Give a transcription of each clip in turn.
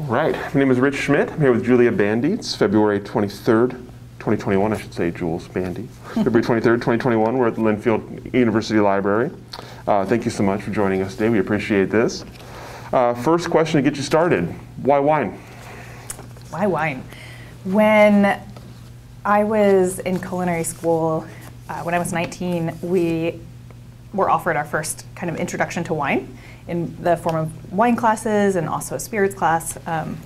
All right, my name is Rich Schmidt. I'm here with Julia Bandy. It's February 23rd, 2021, I should say, Jules Bandy. February 23rd, 2021. We're at the Linfield University Library. Uh, thank you so much for joining us today. We appreciate this. Uh, first question to get you started why wine? Why wine? When I was in culinary school, uh, when I was 19, we were offered our first kind of introduction to wine in the form of wine classes and also a spirits class. Um,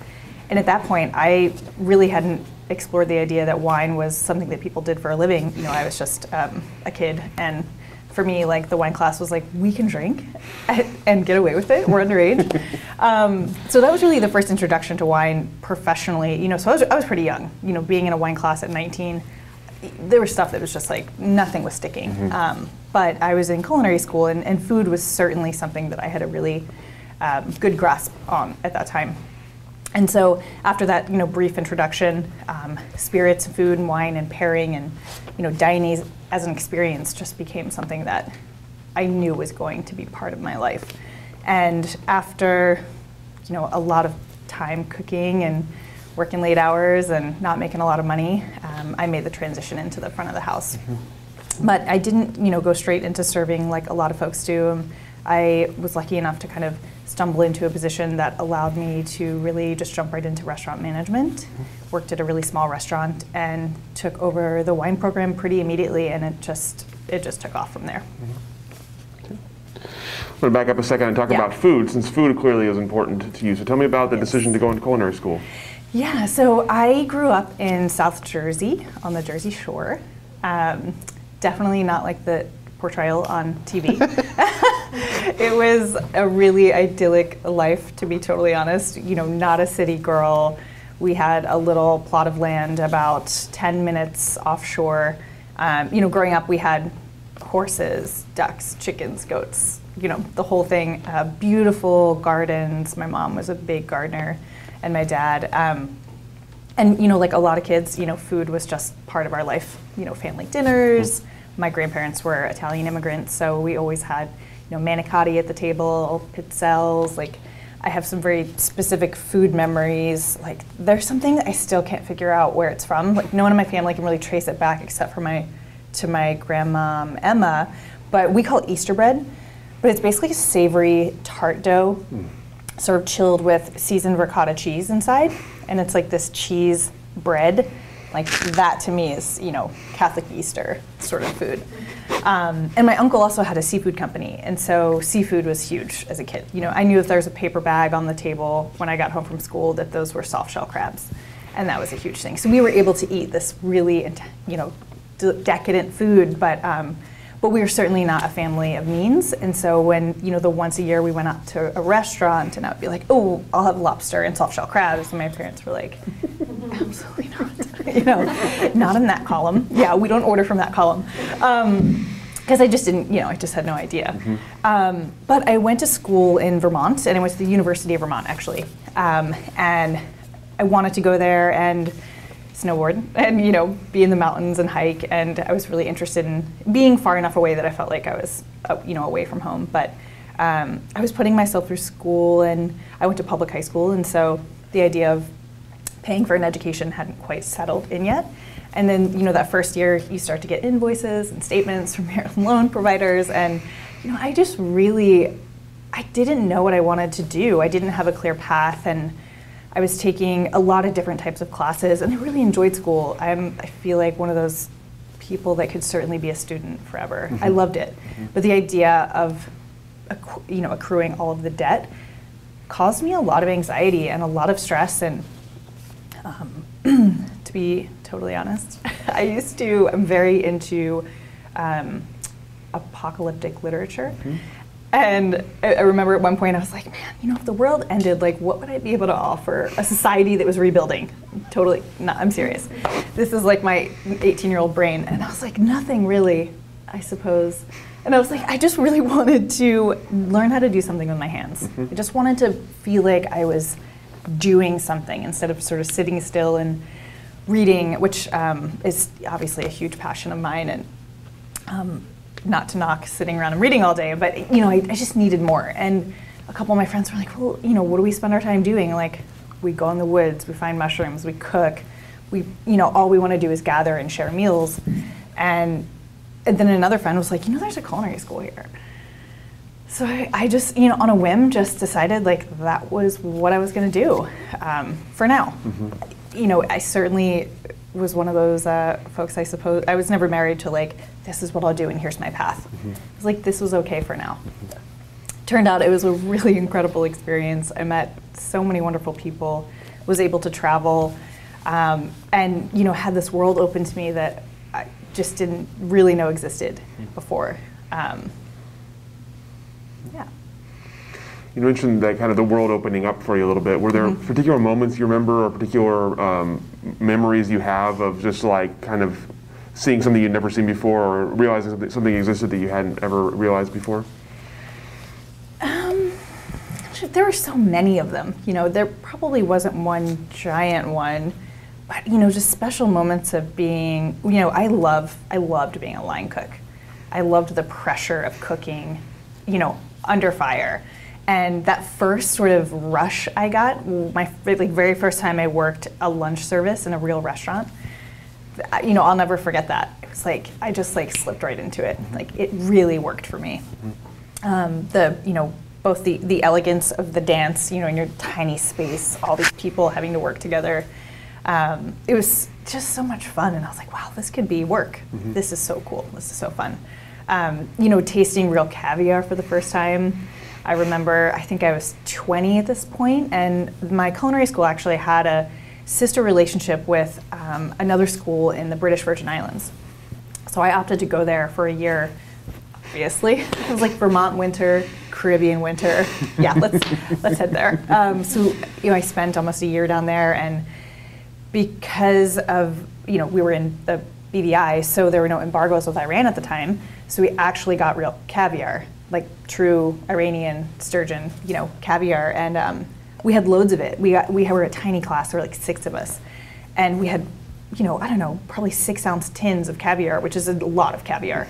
and at that point, I really hadn't explored the idea that wine was something that people did for a living. You know, I was just um, a kid, and for me, like the wine class was like, we can drink and get away with it. We're underage. um, so that was really the first introduction to wine professionally. You know, so I was, I was pretty young. You know, being in a wine class at 19, there was stuff that was just like nothing was sticking. Mm-hmm. Um, but I was in culinary school, and, and, food was certainly something that I had a really um, good grasp on at that time. And so after that, you know, brief introduction, um, spirits, food, and wine, and pairing, and you know, dining as an experience just became something that I knew was going to be part of my life. And after, you know, a lot of time cooking and working late hours and not making a lot of money, um, I made the transition into the front of the house. Mm-hmm but I didn't, you know, go straight into serving like a lot of folks do. I was lucky enough to kind of stumble into a position that allowed me to really just jump right into restaurant management. Mm-hmm. Worked at a really small restaurant and took over the wine program pretty immediately, and it just it just took off from there. Mm-hmm. I'm going to back up a second and talk yeah. about food, since food clearly is important to you. So tell me about the yes. decision to go into culinary school. Yeah, so I grew up in South Jersey on the Jersey Shore. Um, definitely not like the portrayal on TV. it was a really idyllic life, to be totally honest. You know, not a city girl. We had a little plot of land about 10 minutes offshore. Um, you know, growing up, we had horses, ducks, chickens, goats, you know, the whole thing. Uh, beautiful gardens. My mom was a big gardener, and my dad. Um, and you know, like a lot of kids, you know, food was just part of our life. You know, family dinners my grandparents were Italian immigrants, so we always had, you know, manicotti at the table, pizzelles. Like, I have some very specific food memories. Like, there's something I still can't figure out where it's from. Like, no one in my family can really trace it back except for my to my grandma Emma. But we call it Easter bread. But it's basically a savory tart dough, mm. Sort of chilled with seasoned ricotta cheese inside, and it's like this cheese bread like that to me is, you know, Catholic Easter sort of food. Um, and my uncle also had a seafood company, and so seafood was huge as a kid. You know, I knew if there was a paper bag on the table when I got home from school that those were soft shell crabs, and that was a huge thing. So we were able to eat this really, you know, decadent food, but um, but we were certainly not a family of means. And so when you know the once a year we went out to a restaurant, and I would be like, "Oh, I'll have lobster and soft shell crabs," and my parents were like, "Absolutely not," you know, not in that column. Yeah, we don't order from that column. because um, I just didn't, you know, I just had no idea. Mm-hmm. Um, but I went to school in Vermont, and I went to the University of Vermont actually, um, and I wanted to go there and snowboard and you know be in the mountains and hike. And i was really interested in being far enough away that i felt like i was uh, you know away from home. But um, i was putting myself through school and i went to public high school. And so the idea of paying for an education hadn't quite settled in yet. And then you know that first year you start to get invoices and statements from your loan providers. And you know i just really i didn't know what i wanted to do. I didn't have a clear path. And I was taking a lot of different types of classes, and I really enjoyed school. I'm, I feel like one of those people that could certainly be a student forever. Mm-hmm. I loved it, mm-hmm. but the idea of, you know, accruing all of the debt caused me a lot of anxiety and a lot of stress. And um, to be totally honest, I used to. I'm very into um, apocalyptic literature. Mm-hmm And I, I remember at one point I was like, man, you know, if the world ended, like, what would I be able to offer a society that was rebuilding? Totally, not, I'm serious. This is like my 18 year old brain. And I was like, nothing really, I suppose. And I was like, I just really wanted to learn how to do something with my hands. I just wanted to feel like I was doing something instead of sort of sitting still and reading, which um, is obviously a huge passion of mine. And um, not to knock sitting around and reading all day, but you know, I, I just needed more. And a couple of my friends were like, well, you know, what do we spend our time doing? Like, we go in the woods, we find mushrooms, we cook, we, you know, all we want to do is gather and share meals. And, and then another friend was like, you know, there's a culinary school here. So I, I just, you know, on a whim, just decided like that was what I was going to do um, for now. You know, I certainly was one of those uh, folks. I suppose I was never married to like this is what I'll do and here's my path. It was like this was okay for now. Turned out it was a really incredible experience. I met so many wonderful people. Was able to travel, um, and you know had this world open to me that I just didn't really know existed before. Um, yeah. You mentioned that kind of the world opening up for you a little bit. Were there particular moments you remember or particular um, memories you have of just like kind of seeing something you'd never seen before or realizing something, something existed that you hadn't ever realized before? Um, There were so many of them. You know, there probably wasn't one giant one, but you know, just special moments of being. You know, I love, I loved being a line cook. I loved the pressure of cooking. You know, under fire, and that first sort of rush I got, my like very first time I worked a lunch service in a real restaurant. You know, I'll never forget that. It was like I just like slipped right into it. Like it really worked for me. Um, the you know both the the elegance of the dance you know in your tiny space all these people having to work together. Um, it was just so much fun and i was like wow this could be work. This is so cool. This is so fun. Um, you know tasting real caviar for the first time i remember i think i was 20 at this point and my culinary school actually had a sister relationship with um, another school in the british virgin islands so i opted to go there for a year obviously. It was like Vermont winter, Caribbean winter. Yeah, let's let's head there. Um, so you know, I spent almost a year down there, and because of you know we were in the BVI, so there were no embargoes with Iran at the time. So we actually got real caviar, like true Iranian sturgeon, you know, caviar, and um, we had loads of it. We got, we were a tiny class, there were like six of us, and we had you know I don't know probably six ounce tins of caviar, which is a lot of caviar.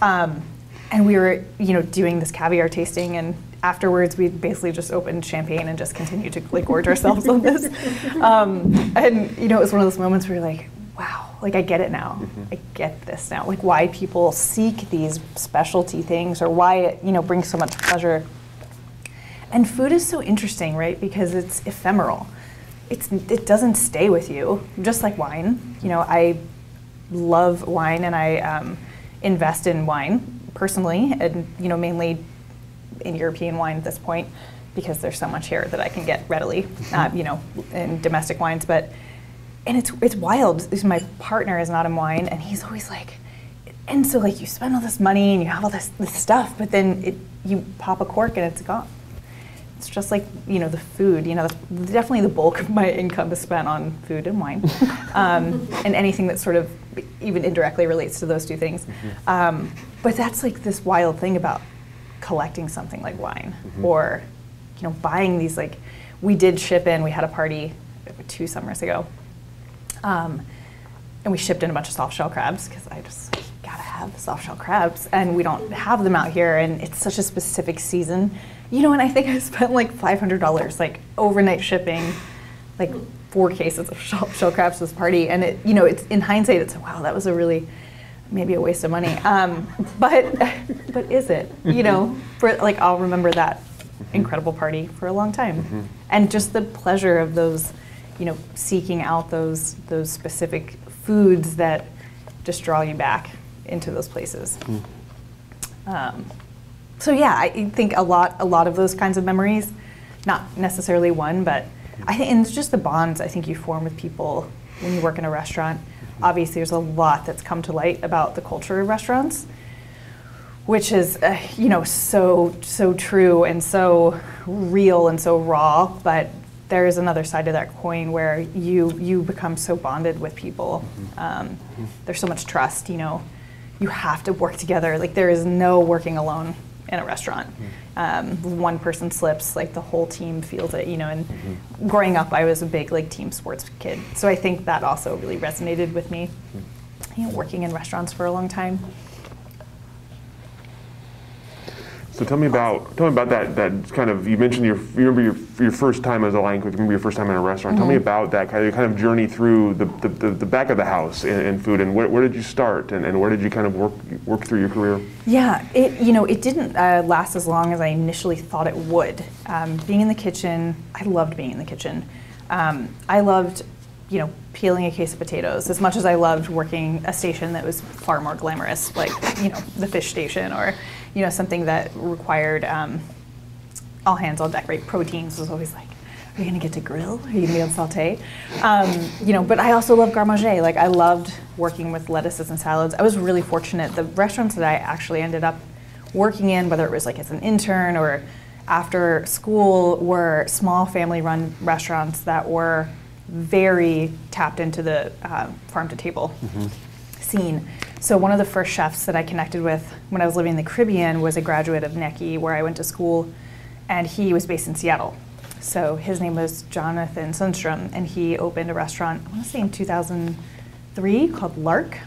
Um, and we were you know doing this caviar tasting and afterwards we basically just opened champagne and just continued to like gorge ourselves on this um, and you know it was one of those moments where you're like wow like i get it now. I get this now. Like why people seek these specialty things or why it you know brings so much pleasure. And food is so interesting right? Because it's ephemeral. It's it doesn't stay with you. Just like wine. You know i love wine and i um, invest in wine personally and you know mainly in european wine at this point because there's so much here that i can get readily uh, you know in domestic wines. But and it's it's wild. My partner is not in wine and he's always like and so like you spend all this money and you have all this, this stuff but then it, you pop a cork and it's gone. It's just like you know the food you know that's definitely the bulk of my income is spent on food and wine um, and anything that sort of even indirectly relates to those two things. Um, but that's like this wild thing about collecting something like wine or you know buying these like we did ship in we had a party two summers ago um, and we shipped in a bunch of soft shell crabs because I just gotta have the soft shell crabs, and we don't have them out here, and it's such a specific season, you know. And I think I spent like five hundred dollars like overnight shipping, like four cases of shell, shell crabs to this party, and it you know it's in hindsight it's wow that was a really maybe a waste of money, um, but but is it? You know for like I'll remember that incredible party for a long time, and just the pleasure of those you know, seeking out those those specific foods that just draw you back into those places. Um, so yeah, I think a lot a lot of those kinds of memories, not necessarily one, but I think and it's just the bonds I think you form with people when you work in a restaurant. Obviously, there's a lot that's come to light about the culture of restaurants. which is uh, you know so so true and so real and so raw but there is another side to that coin where you you become so bonded with people. Mm-hmm. Um, mm-hmm. there's so much trust you know. You have to work together. Like there is no working alone in a restaurant. Mm-hmm. Um, one person slips like the whole team feels it you know and growing up i was a big like team sports kid. So i think that also really resonated with me you know working in restaurants for a long time So tell me about tell me about that that kind of you mentioned your you remember your, your first time as a line cook. You remember your first time in a restaurant. Tell me about that kind of kind of journey through the, the, the, the back of the house in, in food and where, where did you start and, and where did you kind of work work through your career? Yeah, it you know it didn't uh, last as long as I initially thought it would. Um, being in the kitchen, I loved being in the kitchen. Um, I loved you know peeling a case of potatoes as much as I loved working a station that was far more glamorous, like you know the fish station or you know something that required um, all hands on deck. Right, proteins was always like. Are you gonna get to grill? Are you gonna be to saute? Um, you know, but I also love garde manger. Like I loved working with lettuces and salads. I was really fortunate. The restaurants that I actually ended up working in, whether it was like as an intern or after school, were small family-run restaurants that were very tapped into the uh, farm to table scene. So one of the first chefs that I connected with when I was living in the Caribbean was a graduate of NECI, where I went to school, and he was based in Seattle. So his name was Jonathan Sundstrom, and he opened a restaurant, I want to say in 2003, called Lark.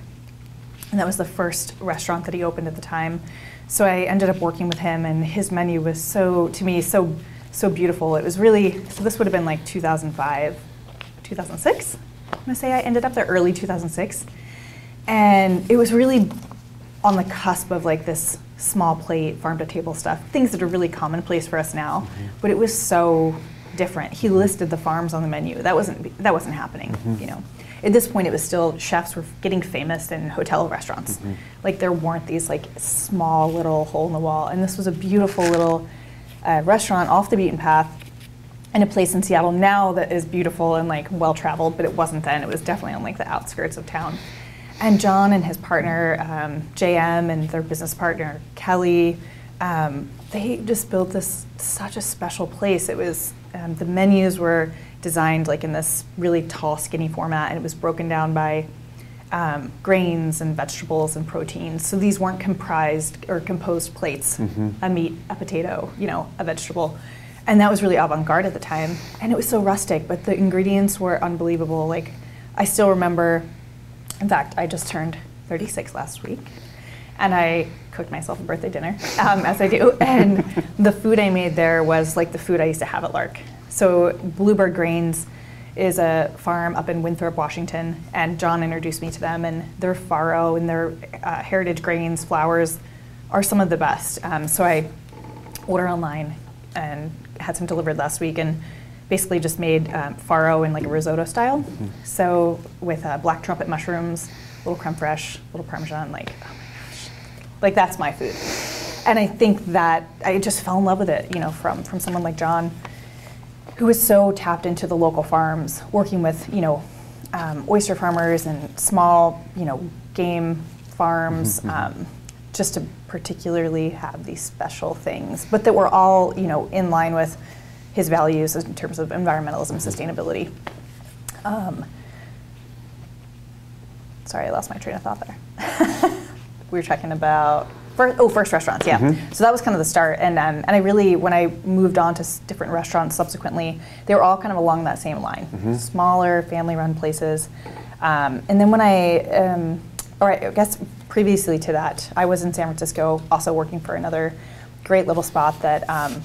And that was the first restaurant that he opened at the time. So I ended up working with him, and his menu was so, to me, so so beautiful. It was really so. This would have been like 2005, 2006. I'm gonna say I ended up there early 2006, and it was really on the cusp of like this small plate farm to table stuff, things that are really commonplace for us now. Mm-hmm. But it was so different. He listed the farms on the menu. That wasn't that wasn't happening. Mm-hmm. You know, at this point, it was still chefs were getting famous in hotel restaurants. Mm-hmm. Like there weren't these like small little hole in the wall, and this was a beautiful little uh, restaurant off the beaten path in a place in Seattle now that is beautiful and like well traveled, but it wasn't then. It was definitely on like the outskirts of town. And John and his partner um, JM and their business partner Kelly, um, they just built this such a special place. It was um, the menus were designed like in this really tall, skinny format, and it was broken down by um, grains and vegetables and proteins. So these weren't comprised or composed plates, a meat, a potato, you know, a vegetable. And that was really avant-garde at the time. And it was so rustic, but the ingredients were unbelievable. Like I still remember, in fact, I just turned 36 last week. And I cooked myself a birthday dinner, um, as I do. And the food I made there was like the food I used to have at Lark. So Bluebird Grains is a farm up in Winthrop, Washington, and John introduced me to them. And their farro and their uh, heritage grains, flours, are some of the best. Um, so I ordered online and had some delivered last week, and basically just made um, farro in like a risotto style. So with uh, black trumpet mushrooms, little creme fraiche, little parmesan, like oh my gosh, like that's my food. And I think that I just fell in love with it, you know, from from someone like John who was so tapped into the local farms, working with you know um, oyster farmers and small you know game farms, um, just to particularly have these special things, but that were all you know in line with his values in terms of environmentalism, sustainability. Um, sorry, I lost my train of thought there. we were talking about first, oh first restaurants yeah. So that was kind of the start and um, and i really when i moved on to s- different restaurants subsequently they were all kind of along that same line. Smaller family run places. Um, and then when i um, all right i guess previously to that i was in san francisco also working for another great little spot that um,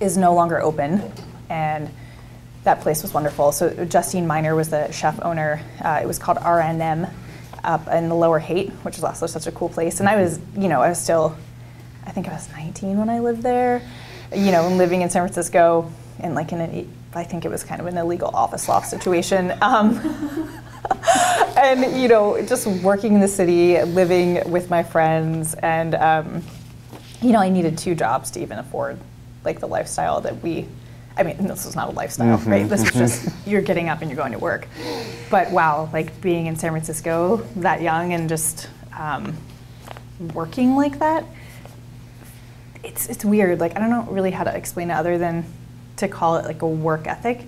is no longer open and that place was wonderful. So Justine Miner was the chef owner. Uh, it was called RNM up in the Lower Haight, which is also such a cool place. And I was, you know, I was still, I think I was 19 when I lived there, you know, living in San Francisco and like in an, I think it was kind of an illegal office loft situation. Um, and you know, just working in the city, living with my friends, and um, you know, I needed two jobs to even afford like the lifestyle that we. I mean, this was not a lifestyle, right? This was just you're getting up and you're going to work. But wow, like being in San Francisco that young and just um, working like that, it's it's weird. Like I don't know really how to explain it other than to call it like a work ethic.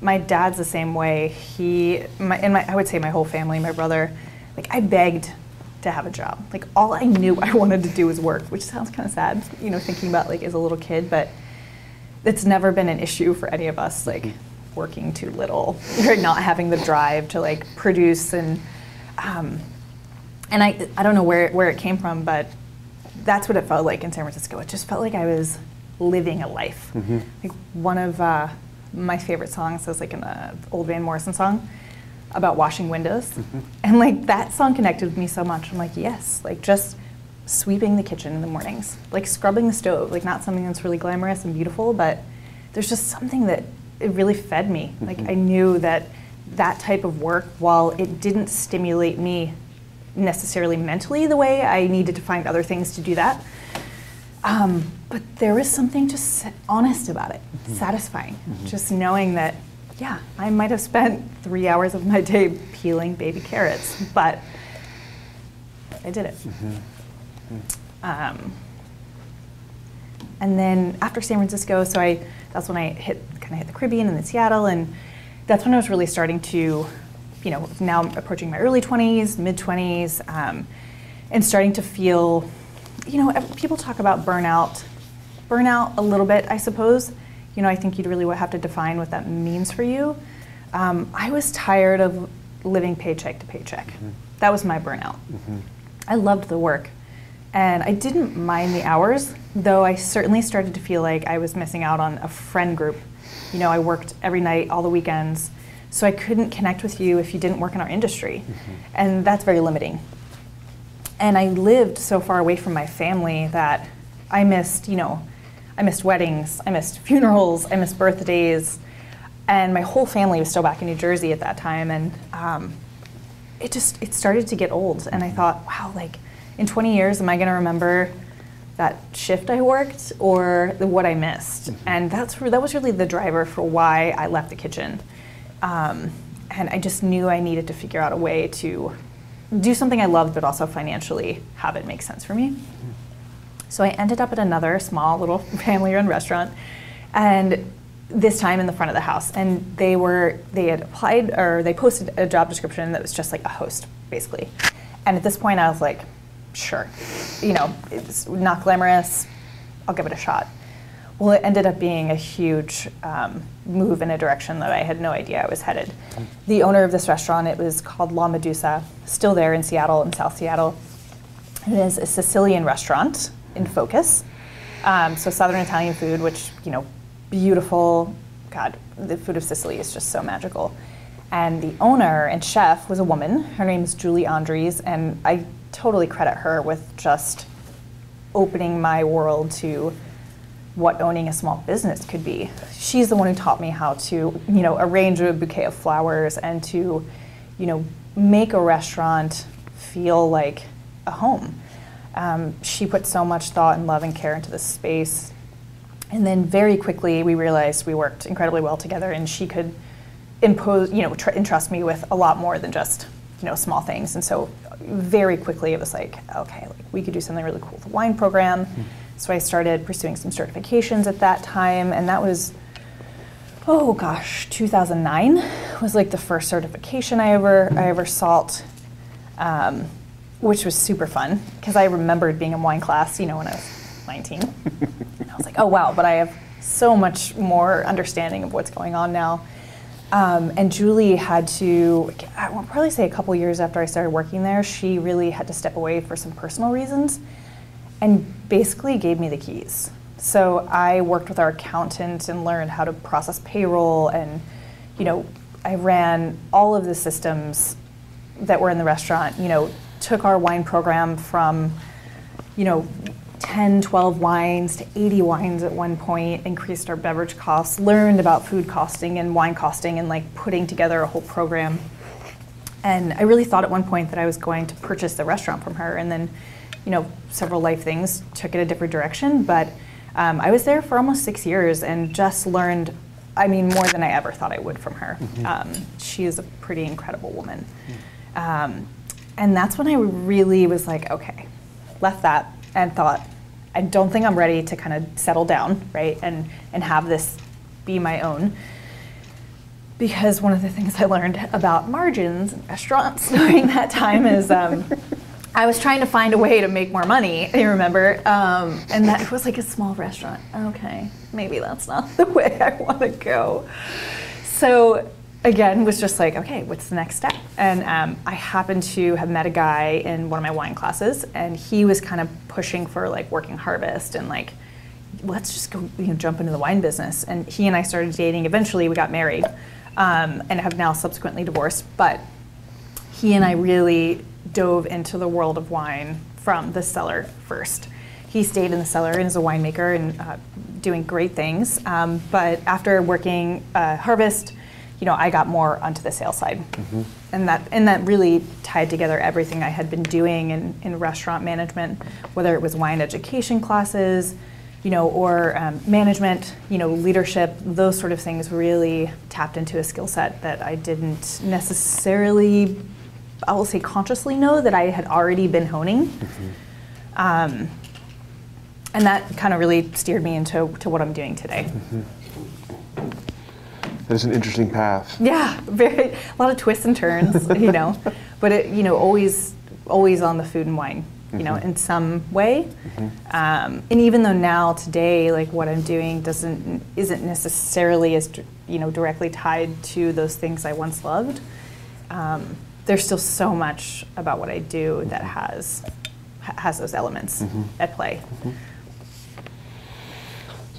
My dad's the same way. He, my, and my, I would say my whole family, my brother, like I begged to have a job. Like all I knew I wanted to do was work, which sounds kind of sad, you know, thinking about like as a little kid, but it's never been an issue for any of us, like working too little or not having the drive to like produce and, um, and I, I don't know where, where it came from, but that's what it felt like in San Francisco. It just felt like I was living a life. Like one of uh, my favorite songs is like an uh, old Van Morrison song about washing windows, mm-hmm. and like that song connected with me so much. I'm like, yes, like just sweeping the kitchen in the mornings, like scrubbing the stove, like not something that's really glamorous and beautiful, but there's just something that it really fed me. Mm-hmm. Like I knew that that type of work, while it didn't stimulate me necessarily mentally the way I needed to find other things to do that. Um, but there was something just honest about it, mm-hmm. satisfying. Just knowing that, yeah, I might have spent three hours of my day peeling baby carrots, but I did it. Um, and then after San Francisco, so I that's when I hit kind of hit the Caribbean and then Seattle, and that's when I was really starting to, you know, now I'm approaching my early 20s, mid 20s, um, and starting to feel, you know, people talk about burnout, burnout a little bit, I suppose. You know, I think you'd really have to define what that means for you. Um, I was tired of living paycheck to paycheck. Mm-hmm. That was my burnout. Mm-hmm. I loved the work. And I didn't mind the hours, though I certainly started to feel like I was missing out on a friend group. You know, I worked every night, all the weekends, so I couldn't connect with you if you didn't work in our industry. Mm-hmm. And that's very limiting. And I lived so far away from my family that I missed, you know, I missed weddings, I missed funerals, I missed birthdays. And my whole family was still back in New Jersey at that time. And um, it just it started to get old. And i thought wow like in 20 years am i going to remember that shift i worked or the, what i missed? And that's that was really the driver for why i left the kitchen. Um, and i just knew i needed to figure out a way to do something i loved but also financially have it make sense for me so I ended up at another small little family run restaurant and this time in the front of the house and they were they had applied or they posted a job description that was just like a host basically. And at this point I was like, sure. You know, it's not glamorous. I'll give it a shot. Well, it ended up being a huge um, move in a direction that I had no idea I was headed. The owner of this restaurant, it was called La Medusa, still there in Seattle, in South Seattle. It is a Sicilian restaurant in focus. Um, so Southern Italian food, which you know, beautiful. God, the food of Sicily is just so magical. And the owner and chef was a woman. Her name is Julie Andres, and I totally credit her with just opening my world to what owning a small business could be. She's the one who taught me how to, you know, arrange a bouquet of flowers and to, you know, make a restaurant feel like a home. Um, she put so much thought and love and care into this space. And then very quickly we realized we worked incredibly well together and she could impose, you know, tr- entrust me with a lot more than just, you know, small things. And so very quickly it was like, okay, like we could do something really cool with the wine program. So I started pursuing some certifications at that time and that was oh gosh, 2009 was like the first certification I ever I ever sought, um, which was super fun because I remembered being in wine class, you know, when I was 19, and I was like, oh wow, but I have so much more understanding of what's going on now. Um, and Julie had to, I will probably say a couple years after I started working there, she really had to step away for some personal reasons and basically gave me the keys. So I worked with our accountant and learned how to process payroll and you know, I ran all of the systems that were in the restaurant, you know, took our wine program from you know 10, 12 wines to 80 wines at one point, increased our beverage costs, learned about food costing and wine costing and like putting together a whole program. And I really thought at one point that I was going to purchase the restaurant from her, and then, you know, several life things took it a different direction. But um, I was there for almost six years and just learned, I mean, more than I ever thought I would from her. Um, she is a pretty incredible woman. Um, and that's when I really was like, okay, left that and thought, I don't think I'm ready to kind of settle down, right, and and have this be my own. Because one of the things I learned about margins in restaurants during that time is um, I was trying to find a way to make more money. You remember, um, and that was like a small restaurant. Okay, maybe that's not the way I want to go. So again, was just like, okay, what's the next step? And um, I happened to have met a guy in one of my wine classes, and he was kind of pushing for like working harvest and like, let's just go, you know, jump into the wine business. And he and I started dating. Eventually, we got married, um, and have now subsequently divorced. But he and I really dove into the world of wine from the cellar first. He stayed in the cellar and is a winemaker and uh, doing great things. Um, but after working uh, harvest, you know, I got more onto the sales side, mm-hmm. and that and that really tied together everything I had been doing in, in restaurant management, whether it was wine education classes, you know, or um, management, you know, leadership. Those sort of things really tapped into a skill set that I didn't necessarily, I will say, consciously know that I had already been honing. Mm-hmm. Um, and that kind of really steered me into to what I'm doing today. Mm-hmm. That is an interesting path. Yeah, very a lot of twists and turns, you know, but it, you know, always always on the food and wine, you mm-hmm. know, in some way. Mm-hmm. Um, and even though now today, like what I'm doing doesn't isn't necessarily as you know directly tied to those things I once loved. Um, there's still so much about what I do that has has those elements mm-hmm. at play.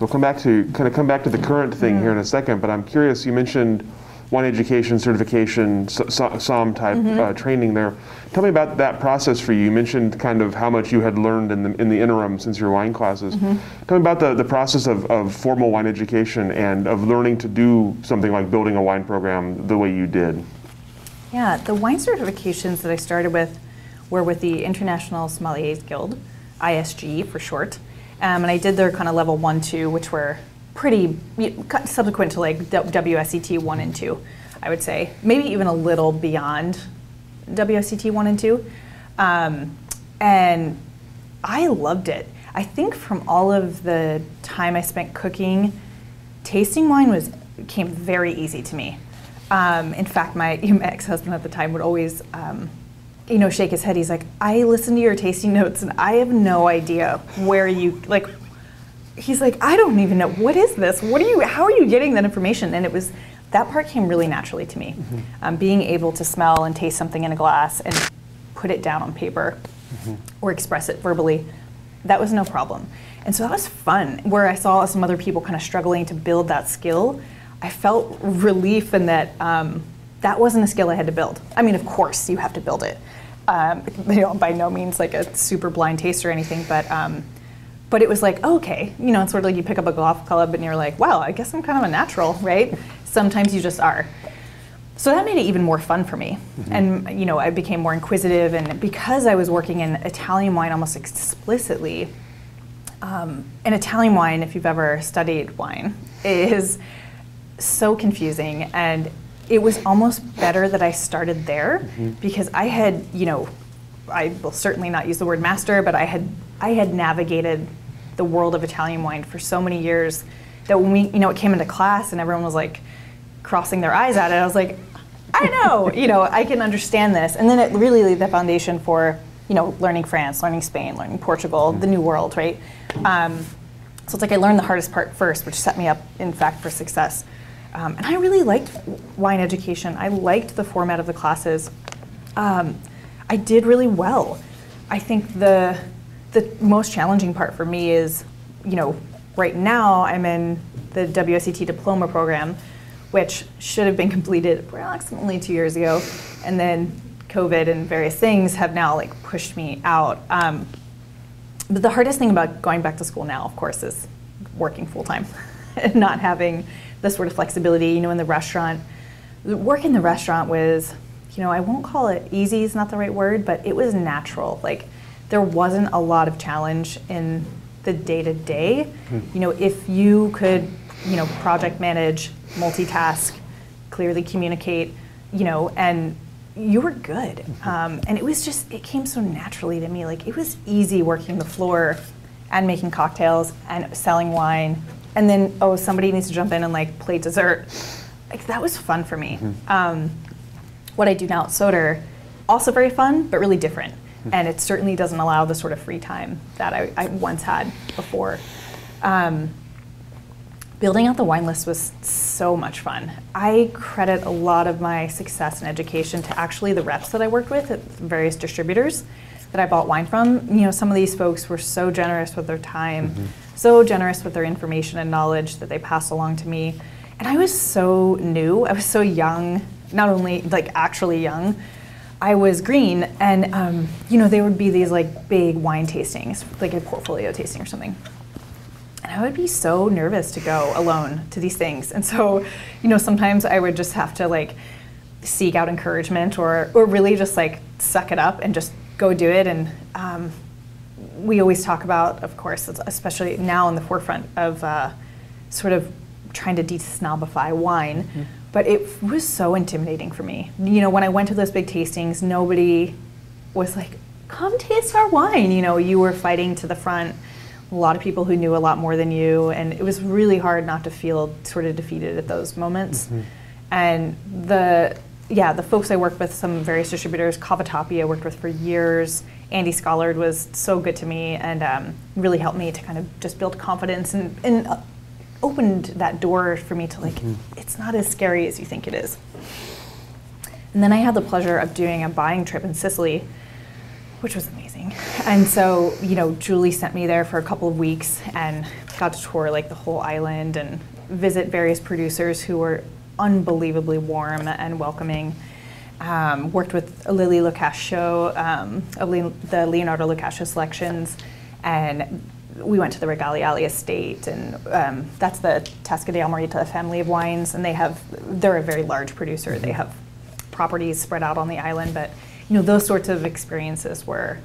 So we'll come back to kind of come back to the current thing mm-hmm. here in a second, but I'm curious. You mentioned wine education, certification, SOM type mm-hmm. uh, training there. Tell me about that process for you. You mentioned kind of how much you had learned in the, in the interim since your wine classes. Mm-hmm. Tell me about the, the process of, of formal wine education and of learning to do something like building a wine program the way you did. Yeah, the wine certifications that I started with were with the International Sommeliers Guild, ISG for short. Um, and I did their kind of level one, two, which were pretty subsequent to like WSET one and two, I would say. Maybe even a little beyond WSET one and two. Um, and I loved it. I think from all of the time I spent cooking, tasting wine was came very easy to me. Um, in fact, my, ex-husband at the time would always um, you know, shake his head. He's like, I listen to your tasting notes and I have no idea where you like. He's like, I don't even know what is this. What are you? How are you getting that information? And it was that part came really naturally to me. Mm-hmm. Um, being able to smell and taste something in a glass and put it down on paper mm-hmm. or express it verbally, that was no problem. And so that was fun. Where I saw some other people kind of struggling to build that skill, I felt relief in that. Um, that wasn't a skill I had to build. I mean, of course, you have to build it. Um, you know, by no means like a super blind taste or anything, but um, but it was like, oh, okay, you know, it's sort of like you pick up a golf club and you're like, wow, I guess I'm kind of a natural, right? Sometimes you just are. So that made it even more fun for me. Mm-hmm. And, you know, I became more inquisitive. And because I was working in Italian wine almost explicitly, um, and Italian wine, if you've ever studied wine, is so confusing and it was almost better that I started there mm-hmm. because I had, you know, I will certainly not use the word master, but I had I had navigated the world of Italian wine for so many years that when we, you know, it came into class and everyone was like crossing their eyes at it, I was like, I know, you know, I can understand this. And then it really laid the foundation for, you know, learning France, learning Spain, learning Portugal, the new world, right? Um, so it's like I learned the hardest part first, which set me up, in fact, for success. Um, and I really liked wine education. I liked the format of the classes. Um, I did really well. I think the the most challenging part for me is, you know, right now I'm in the WSET diploma program, which should have been completed approximately two years ago, and then COVID and various things have now like pushed me out. Um, but the hardest thing about going back to school now, of course, is working full time and not having the sort of flexibility, you know, in the restaurant. Work in the restaurant was, you know, I won't call it easy, is not the right word, but it was natural. Like there wasn't a lot of challenge in the day to day. You know, if you could, you know, project manage, multitask, clearly communicate, you know, and you were good. Um, and it was just, it came so naturally to me. Like, it was easy working the floor and making cocktails and selling wine. And then, oh, somebody needs to jump in and like play dessert. Like, that was fun for me. Um, what I do now at Soter, also very fun, but really different. And it certainly doesn't allow the sort of free time that I, I once had before. Um, building out the wine list was so much fun. I credit a lot of my success and education to actually the reps that I worked with at various distributors that I bought wine from. You know, some of these folks were so generous with their time, so generous with their information and knowledge that they passed along to me. And I was so new, I was so young, not only like actually young, I was green, and um, you know there would be these like big wine tastings, like a portfolio tasting or something. And I would be so nervous to go alone to these things, and so you know sometimes I would just have to like seek out encouragement or or really just like suck it up and just go do it. And um, we always talk about, of course, especially now in the forefront of uh, sort of trying to de-snobify wine. Mm-hmm but it was so intimidating for me. You know, when I went to those big tastings, nobody was like, come taste our wine. You know, you were fighting to the front, a lot of people who knew a lot more than you, and it was really hard not to feel sort of defeated at those moments. Mm-hmm. And the, yeah, the folks I worked with, some various distributors, Cavatappi I worked with for years. Andy Scollard was so good to me and um, really helped me to kind of just build confidence and, and uh, opened that door for me to like, mm-hmm. it's not as scary as you think it is. And then I had the pleasure of doing a buying trip in Sicily, which was amazing. And so, you know, Julie sent me there for a couple of weeks and got to tour like the whole island and visit various producers who were unbelievably warm and welcoming. Um, worked with Lily Locascio um, the Leonardo Locascio selections and we went to the Regaleali estate, and um, that's the Tasca d'Almerita family of wines, and they have they're a very large producer. They have properties spread out on the island, but you know those sorts of experiences were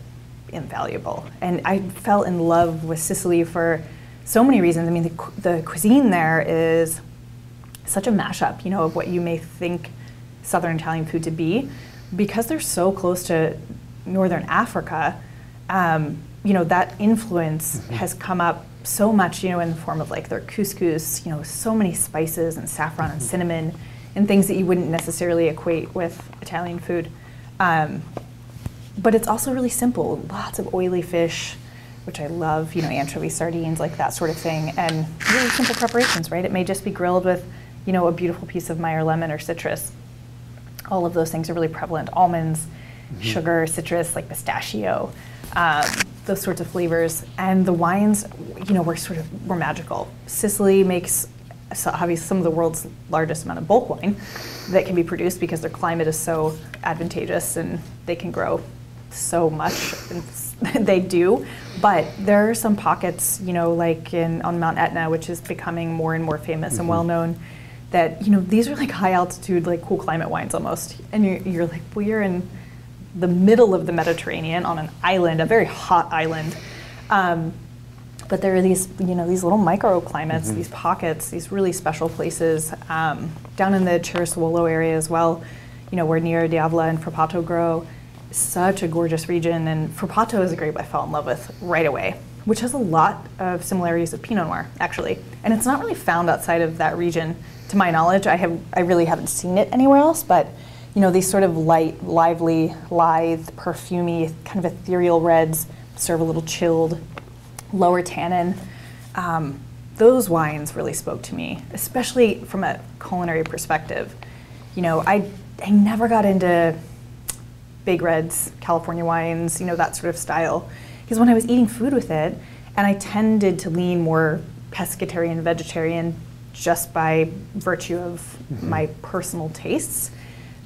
invaluable, and I fell in love with Sicily for so many reasons. I mean, the, the cuisine there is such a mashup, you know, of what you may think Southern Italian food to be, because they're so close to Northern Africa. Um, you know, that influence mm-hmm. has come up so much, you know, in the form of like their couscous, you know, so many spices and saffron and mm-hmm. cinnamon and things that you wouldn't necessarily equate with Italian food. Um, but it's also really simple. Lots of oily fish, which I love, you know, anchovy sardines, like that sort of thing, and really simple preparations, right? It may just be grilled with, you know, a beautiful piece of Meyer lemon or citrus. All of those things are really prevalent. Almonds, mm-hmm. sugar, citrus, like pistachio. Um, those sorts of flavors. And the wines, you know, were sort of were magical. Sicily makes so obviously some of the world's largest amount of bulk wine that can be produced because their climate is so advantageous and they can grow so much they do but there are some pockets you know like in on mount etna which is becoming more and more famous mm-hmm. and well known that you know these are like high altitude like cool climate wines almost and you're, you're like well you're in the middle of the Mediterranean on an island, a very hot island. Um, but there are these, you know, these little microclimates, mm-hmm. these pockets, these really special places um, down in the Cerasuolo area as well. You know, where Nero d'Avola and Frappato grow. Such a gorgeous region, and Frappato is a grape I fell in love with right away, which has a lot of similarities with Pinot Noir, actually. And it's not really found outside of that region, to my knowledge. I have, I really haven't seen it anywhere else, but you know, these sort of light, lively, lithe, perfumy, kind of ethereal reds serve a little chilled, lower tannin. Um, those wines really spoke to me, especially from a culinary perspective. You know, I, I never got into big reds, California wines, you know, that sort of style. Because when I was eating food with it, and I tended to lean more pescatarian, vegetarian just by virtue of mm-hmm. my personal tastes,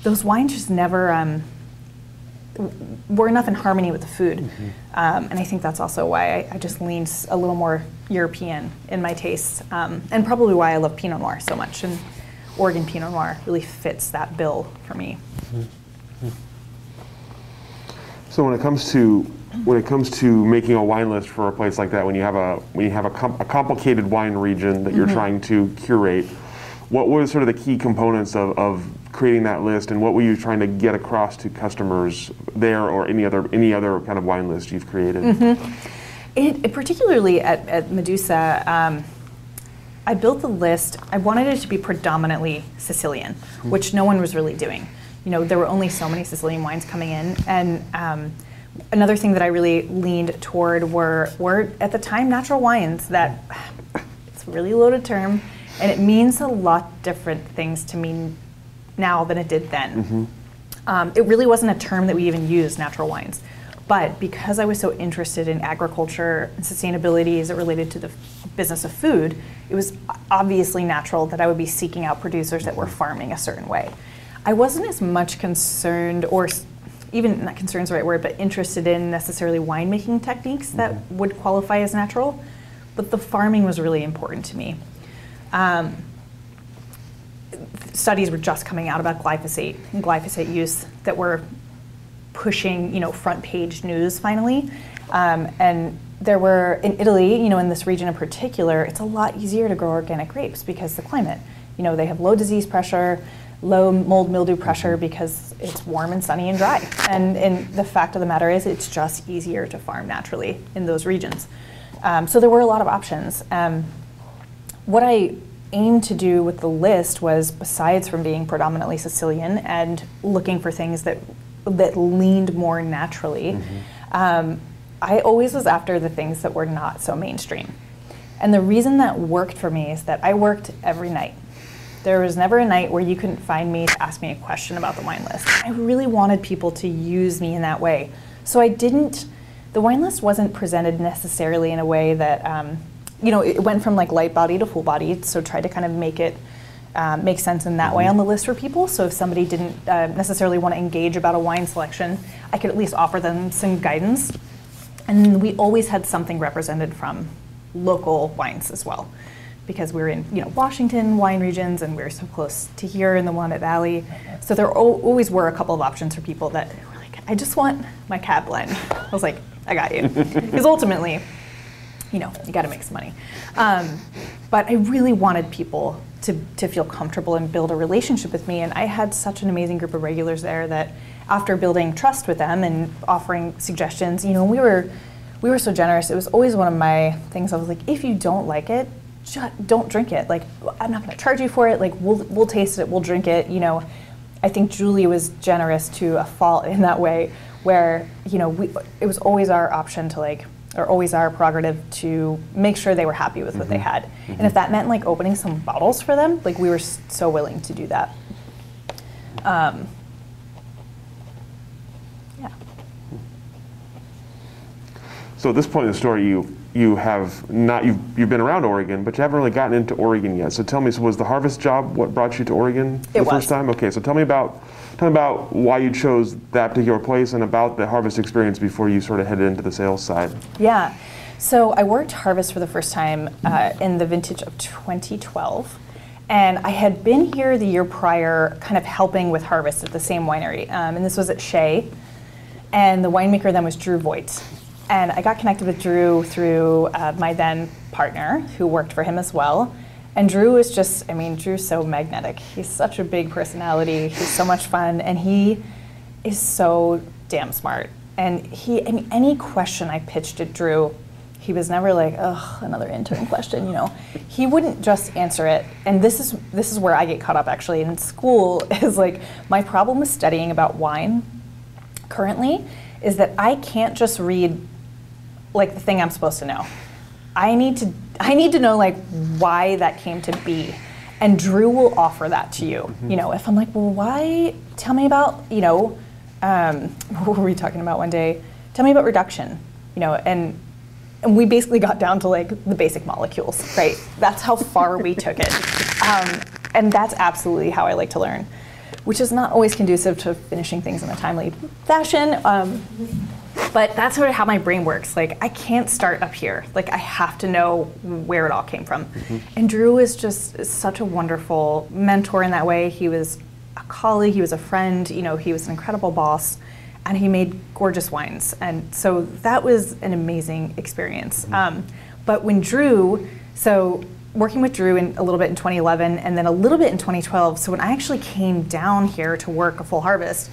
those wines just never um, were enough in harmony with the food. Mm-hmm. Um, and I think that's also why I, I, just lean a little more European in my tastes, um, and probably why I love Pinot Noir so much. And Oregon Pinot Noir really fits that bill for me. Mm-hmm. So when it comes to when it comes to making a wine list for a place like that, when you have a when you have a, com- a complicated wine region that you're mm-hmm. trying to curate, what were sort of the key components of, of creating that list, and what were you trying to get across to customers there, or any other any other kind of wine list you've created? It, it particularly at, at Medusa, um, I built the list. I wanted it to be predominantly Sicilian, which no one was really doing. You know, there were only so many Sicilian wines coming in, and um, another thing that I really leaned toward were were at the time natural wines. That it's a really loaded term, and it means a lot different things to me now than it did then. Um, it really wasn't a term that we even used, natural wines. But because I was so interested in agriculture and sustainability as it related to the business of food, it was obviously natural that I would be seeking out producers that were farming a certain way. I wasn't as much concerned, or even not concerned is the right word, but interested in necessarily winemaking techniques that would qualify as natural. But the farming was really important to me. Um, studies were just coming out about glyphosate and glyphosate use that were pushing, you know, front page news finally. Um, and there were in Italy, you know, in this region in particular, it's a lot easier to grow organic grapes because the climate. You know, they have low disease pressure, low mold mildew pressure because it's warm and sunny and dry. And, and the fact of the matter is, it's just easier to farm naturally in those regions. Um, so there were a lot of options. Um, what I aimed to do with the list was, besides from being predominantly Sicilian and looking for things that that leaned more naturally, um, I always was after the things that were not so mainstream. And the reason that worked for me is that I worked every night. There was never a night where you couldn't find me to ask me a question about the wine list. I really wanted people to use me in that way. So I didn't, the wine list wasn't presented necessarily in a way that, um, you know, it went from like light body to full body. So tried to kind of make it um, make sense in that way on the list for people. So if somebody didn't uh, necessarily want to engage about a wine selection, I could at least offer them some guidance. And we always had something represented from local wines as well, because we're in you know Washington wine regions, and we're so close to here in the Willamette Valley. So there al- always were a couple of options for people that were like, I just want my cab blend. I was like, I got you, because ultimately, you know, you got to make some money. Um, but I really wanted people to, to feel comfortable and build a relationship with me. And I had such an amazing group of regulars there that after building trust with them and offering suggestions, you know, we were we were so generous. It was always one of my things. I was like, if you don't like it, just don't drink it. Like, I'm not going to charge you for it. Like, we'll we'll taste it. We'll drink it. You know, I think Julie was generous to a fault in that way, where you know we it was always our option to like or always our prerogative to make sure they were happy with what they had. And if that meant like opening some bottles for them, like we were so willing to do that. Um, yeah. So at this point in the story, you you have not you've you've been around Oregon, but you haven't really gotten into Oregon yet. So tell me, so was the harvest job what brought you to Oregon It the first time? Okay, so tell me about tell me about why you chose that particular place and about the harvest experience before you sort of headed into the sales side. Yeah. So I worked Harvest for the first time uh, in the vintage of 2012. And I had been here the year prior, kind of helping with Harvest at the same winery. Um, and this was at Shea. And the winemaker then was Drew Voigt. And I got connected with Drew through uh, my then partner, who worked for him as well. And Drew is just, I mean, Drew's so magnetic. He's such a big personality. He's so much fun. And he is so damn smart. And he, I mean, any question I pitched at Drew, he was never like, ugh, another intern question, you know. He wouldn't just answer it. And this is this is where I get caught up actually in school is like my problem with studying about wine currently is that I can't just read like the thing I'm supposed to know. I need to I need to know like why that came to be. And Drew will offer that to you. You know, if I'm like, well, why? Tell me about, you know, um, what were we talking about one day? Tell me about reduction. You know, and and we basically got down to like the basic molecules, right? That's how far we took it. Um, and that's absolutely how I like to learn, which is not always conducive to finishing things in a timely fashion. Um, but that's sort of how my brain works. Like I can't start up here. Like I have to know where it all came from. And Drew is just such a wonderful mentor in that way. He was a colleague, he was a friend, you know, he was an incredible boss and he made gorgeous wines. And so that was an amazing experience. Um, but when Drew, so working with Drew in a little bit in 2011 and then a little bit in 2012. So when I actually came down here to work a full harvest,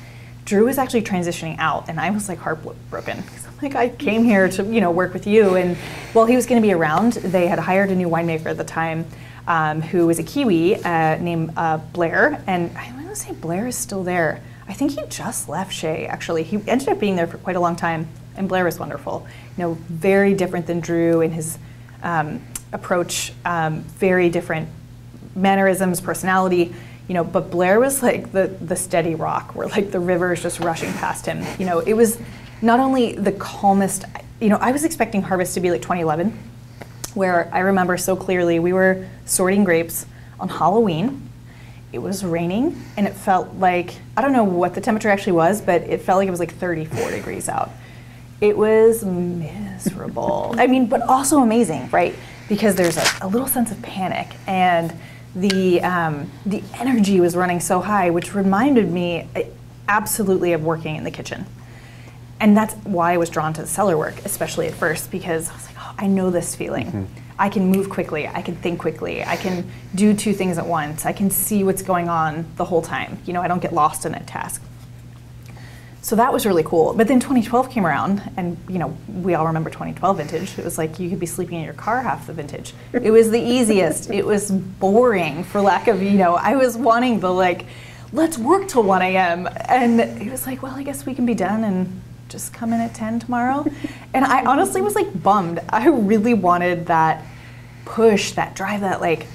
Drew was actually transitioning out, and I was like heartbroken. Like I came here to you know work with you, and while he was going to be around, they had hired a new winemaker at the time, um, who was a Kiwi uh, named uh, Blair, and I want to say Blair is still there. I think he just left Shea. Actually, he ended up being there for quite a long time, and Blair was wonderful. You know, very different than Drew in his um, approach, um, very different mannerisms, personality you know, but Blair was like the, the steady rock where like the river is just rushing past him. You know, it was not only the calmest, you know, I was expecting harvest to be like 2011, where I remember so clearly we were sorting grapes on Halloween. It was raining and it felt like, I don't know what the temperature actually was, but it felt like it was like 34 degrees out. It was miserable. I mean, but also amazing, right? Because there's a, a little sense of panic and the um, the energy was running so high, which reminded me uh, absolutely of working in the kitchen. And that's why I was drawn to the cellar work, especially at first, because I was like, oh, I know this feeling. Mm-hmm. I can move quickly. I can think quickly. I can do two things at once. I can see what's going on the whole time. You know, I don't get lost in a task. So that was really cool. But then 2012 came around, and you know we all remember 2012 vintage. It was like you could be sleeping in your car half the vintage. It was the easiest. it was boring, for lack of you know. I was wanting the like, let's work till 1 a.m. And it was like, well, I guess we can be done and just come in at 10 tomorrow. and I honestly was like bummed. I really wanted that push, that drive, that like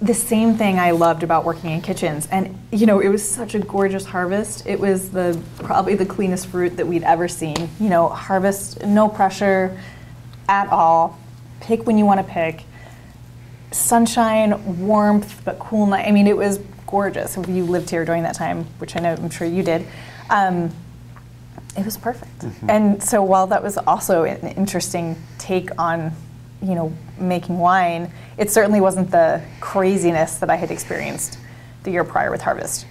the same thing I loved about working in kitchens. And you know, it was such a gorgeous harvest. It was the probably the cleanest fruit that we'd ever seen. You know, harvest no pressure at all. Pick when you want to pick. Sunshine, warmth, but cool night. I mean, it was gorgeous. If you lived here during that time, which I know I'm sure you did. Um, it was perfect. Mm-hmm. And so while that was also an interesting take on you know, making wine, it certainly wasn't the craziness that I had experienced the year prior with Harvest.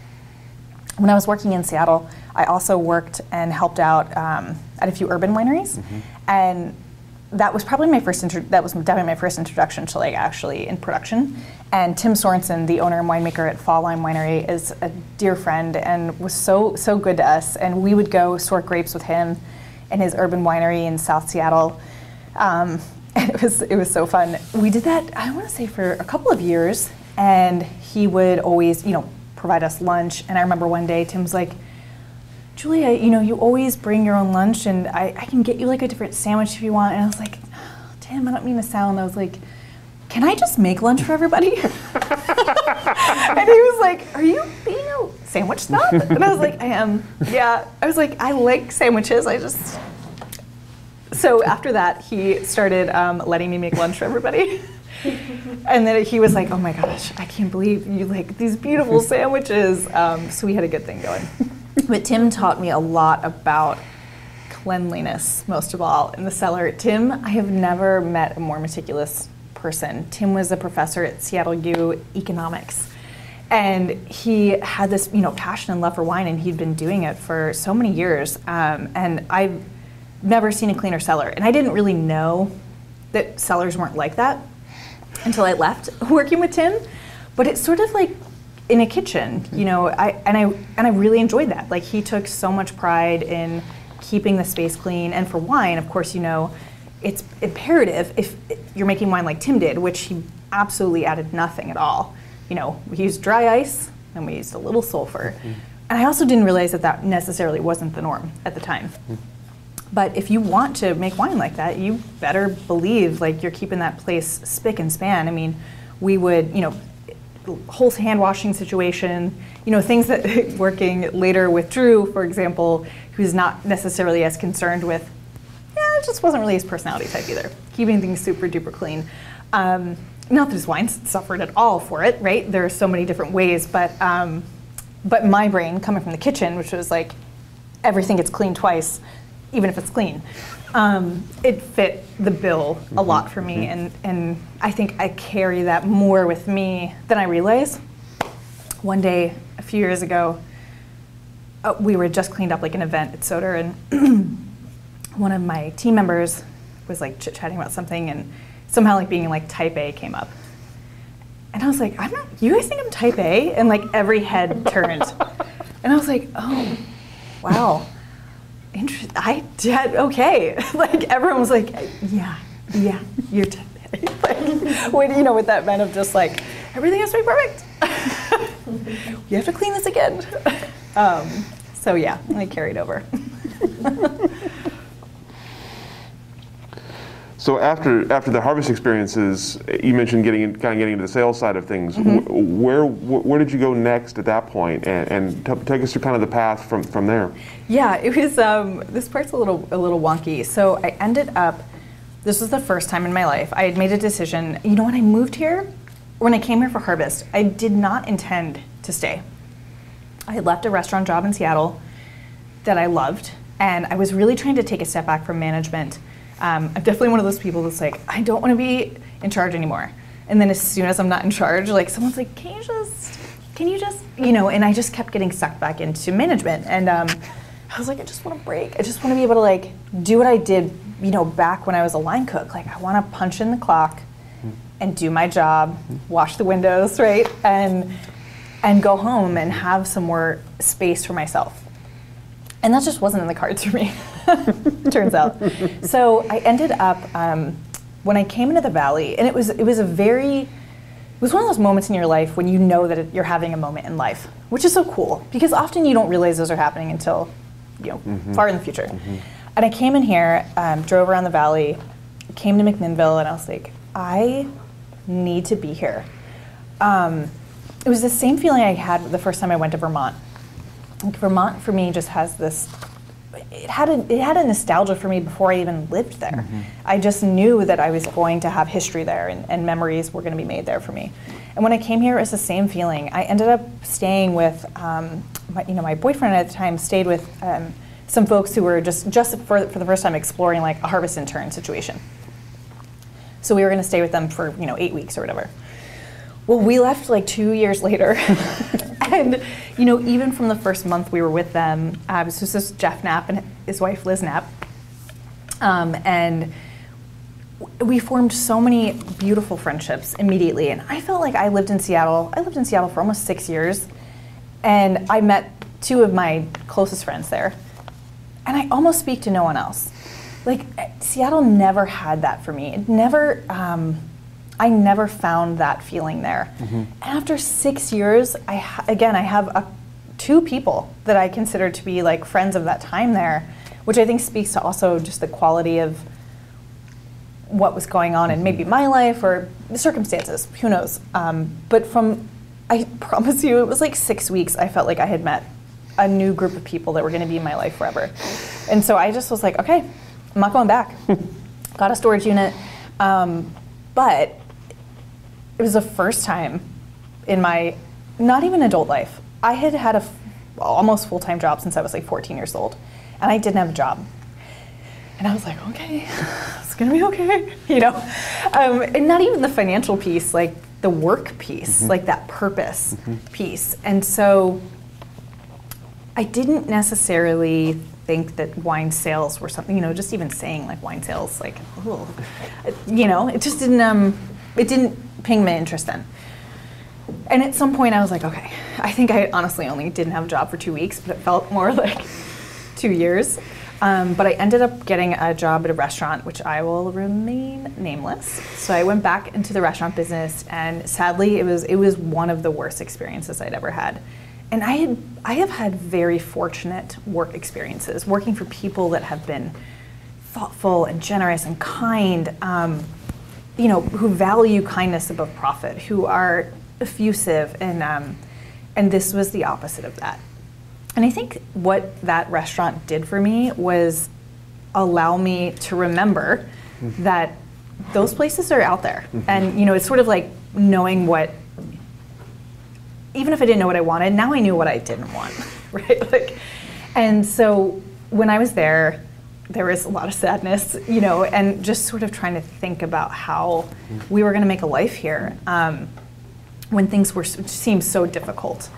When I was working in Seattle, I also worked and helped out um, at a few urban wineries, mm-hmm. and that was probably my first intro- that was definitely my first introduction to like actually in production. And Tim Sorensen, the owner and winemaker at Fall Line Winery, is a dear friend and was so so good to us. And we would go sort grapes with him in his urban winery in South Seattle. Um, and it was it was so fun. We did that I want to say for a couple of years, and he would always you know provide us lunch. And I remember one day Tim's like, Julia, you know you always bring your own lunch, and I, I can get you like a different sandwich if you want. And I was like, oh, Tim, I don't mean to sound. I was like. Can I just make lunch for everybody? and he was like, Are you being a sandwich snob? And I was like, I am. Yeah. I was like, I like sandwiches. I just so after that, he started um, letting me make lunch for everybody. and then he was like, "Oh my gosh, I can't believe you like these beautiful sandwiches." Um, so we had a good thing going. but Tim taught me a lot about cleanliness, most of all, in the cellar. Tim, I have never met a more meticulous person. Tim was a professor at Seattle U economics. And he had this, you know, passion and love for wine, and he'd been doing it for so many years. Um, and I've never seen a cleaner cellar. And I didn't really know that cellars weren't like that until I left working with Tim. But it's sort of like in a kitchen, you know, I and I and I really enjoyed that. Like he took so much pride in keeping the space clean. And for wine, of course, you know, it's imperative if you're making wine like Tim did, which he absolutely added nothing at all. You know, we used dry ice and we used a little sulfur. Mm-hmm. And I also didn't realize that that necessarily wasn't the norm at the time. Mm-hmm. But if you want to make wine like that, you better believe like you're keeping that place spick and span. I mean, we would, you know, whole hand washing situation, you know, things that working later with Drew, for example, who's not necessarily as concerned with, yeah, it just wasn't really his personality type either. Keeping things super duper clean. Um, not that his wine suffered at all for it, right? There are so many different ways, but um, but my brain coming from the kitchen, which was like everything gets cleaned twice, even if it's clean. Um, it fit the bill a lot mm-hmm. for me, mm-hmm. and, and I think I carry that more with me than I realize. One day, a few years ago, uh, we were just cleaned up like an event at Soter, and one of my team members was like chit chatting about something, and somehow like being like type A came up. And I was like, I'm not, you guys think I'm type A? And like every head turned. and I was like, oh, wow. I did, okay. like everyone was like, yeah, yeah, you're A. like, what, you know, with that meant of just like, everything has to be perfect. you have to clean this again. Um, so yeah, I carried over. So after after the harvest experiences, you mentioned getting in, kind of getting into the sales side of things. Mm-hmm. Where where did you go next at that point, and, and t- take us through kind of the path from from there? Yeah, it was. Um, this part's a little a little wonky. So I ended up. This was the first time in my life I had made a decision. You know, when I moved here, when I came here for harvest, I did not intend to stay. I had left a restaurant job in Seattle that I loved, and I was really trying to take a step back from management um, I'm definitely one of those people that's like, I don't want to be in charge anymore. And then as soon as I'm not in charge, like someone's like, can you just, can you just, you know, and I just kept getting sucked back into management. And um, I was like, I just want to break. I just want to be able to like do what I did, you know, back when I was a line cook. Like I want to punch in the clock and do my job, wash the windows, right? And and go home and have some more space for myself. And that just wasn't in the cards for me. turns out. so I ended up um, when I came into the valley, and it was it was a very it was one of those moments in your life when you know that you're having a moment in life, which is so cool because often you don't realize those are happening until you know mm-hmm. far in the future. Mm-hmm. And I came in here, um, drove around the valley, came to McMinnville, and I was like, I need to be here. Um, it was the same feeling I had the first time I went to Vermont. Like Vermont for me just has this it had a, it had a nostalgia for me before I even lived there. Mm-hmm. I just knew that I was going to have history there and, and memories were going to be made there for me. And when I came here, it was the same feeling. I ended up staying with, um, my, you know, my boyfriend at the time stayed with um, some folks who were just just for, for the first time exploring like a harvest intern situation. So we were going to stay with them for you know eight weeks or whatever. Well, we left like two years later. and you know, even from the first month we were with them, uh, this was just Jeff Knapp and his wife Liz Knapp, um, and we formed so many beautiful friendships immediately. And I felt like I lived in Seattle. I lived in Seattle for almost six years, and I met two of my closest friends there, and I almost speak to no one else. Like Seattle never had that for me. It never. Um, I never found that feeling there. Mm-hmm. And after six years, I ha- again I have a, two people that I consider to be like friends of that time there, which I think speaks to also just the quality of what was going on in maybe my life or the circumstances. Who knows? Um, but from I promise you, it was like six weeks. I felt like I had met a new group of people that were going to be in my life forever, and so I just was like, okay, I'm not going back. Got a storage unit. Um, but it was the first time in my not even adult life. I had had a f- almost full time job since I was like 14 years old, and I didn't have a job. And I was like, okay, it's gonna be okay, you know. Um, and not even the financial piece, like the work piece, mm-hmm. like that purpose mm-hmm. piece. And so I didn't necessarily think that wine sales were something, you know, just even saying like wine sales, like, oh, you know, it just didn't, um, it didn't ping my interest in. And at some point, I was like, okay, I think I honestly only didn't have a job for two weeks, but it felt more like two years. Um, but I ended up getting a job at a restaurant, which I will remain nameless. So I went back into the restaurant business, and sadly, it was it was one of the worst experiences I'd ever had. And I had I have had very fortunate work experiences, working for people that have been thoughtful and generous and kind. Um, you know, who value kindness above profit, who are effusive, and um, and this was the opposite of that. And I think what that restaurant did for me was allow me to remember mm-hmm. that those places are out there, mm-hmm. and you know, it's sort of like knowing what. Even if I didn't know what I wanted, now I knew what I didn't want, right? Like, and so when I was there, there was a lot of sadness, you know, and just sort of trying to think about how we were going to make a life here um, when things were seemed so difficult.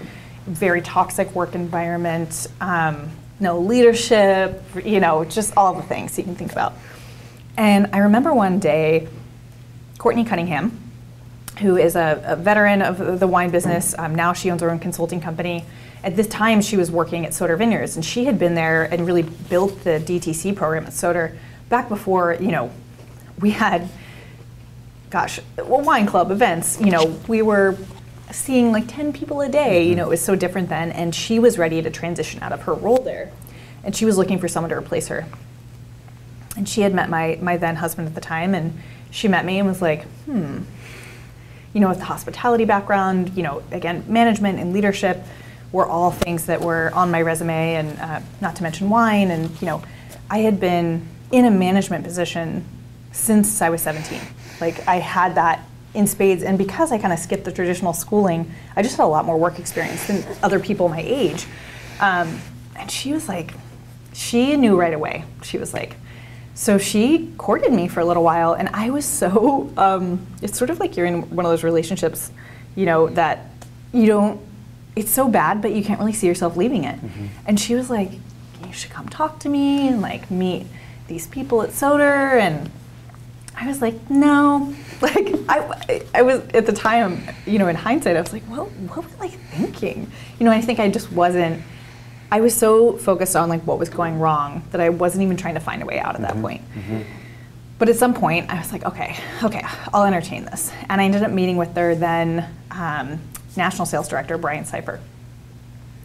Very toxic work environment, um, no leadership, you know, just all the things you can think about. And I remember one day, Courtney Cunningham, who is a, a veteran of the wine business. Um, now she owns her own consulting company. At this time, she was working at Soter Vineyards, and she had been there and really built the DTC program at Soter back before you know we had, gosh, well, wine club events. You know, we were seeing like 10 people a day. You know, it was so different then, and she was ready to transition out of her role there, and she was looking for someone to replace her. And she had met my my then husband at the time, and she met me and was like, hmm you know, with the hospitality background, you know, again, management and leadership were all things that were on my resume, and uh, not to mention wine. And, you know, I had been in a management position since I was 17. Like, I had that in spades, and because I kind of skipped the traditional schooling, I just had a lot more work experience than other people my age. Um, and she was like, she knew right away. She was like, so she courted me for a little while, and I was so, um, it's sort of like you're in one of those relationships, you know, that you don't, it's so bad, but you can't really see yourself leaving it. Mm-hmm. And she was like, you should come talk to me and like meet these people at Soter. And I was like, no. Like, I, I was at the time, you know, in hindsight, I was like, well, what was I thinking? You know, I think I just wasn't I was so focused on like what was going wrong that I wasn't even trying to find a way out at that mm-hmm. point. Mm-hmm. But at some point, I was like, okay, okay, I'll entertain this. And I ended up meeting with her then um, national sales director, Brian Seifer.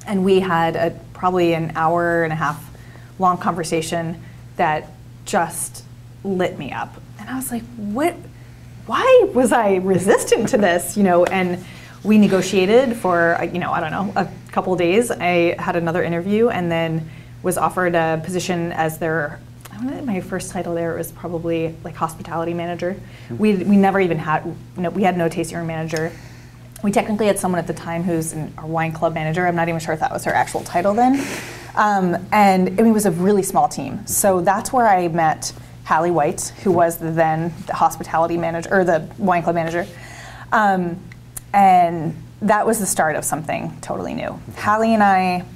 And we had a, probably an hour and a half long conversation that just lit me up. And I was like, what? Why was I resistant to this? You know, and we negotiated for you know I don't know a couple days. I had another interview and then was offered a position as their I don't know, my first title there was probably like hospitality manager. Mm-hmm. We we never even had no, we had no tasting room manager. We technically had someone at the time who's an, our wine club manager. I'm not even sure if that was her actual title then. Um, and it was a really small team. So that's where I met Hallie White, who was the then the hospitality manager or the wine club manager. Um, and that was the start of something totally new. Hallie and I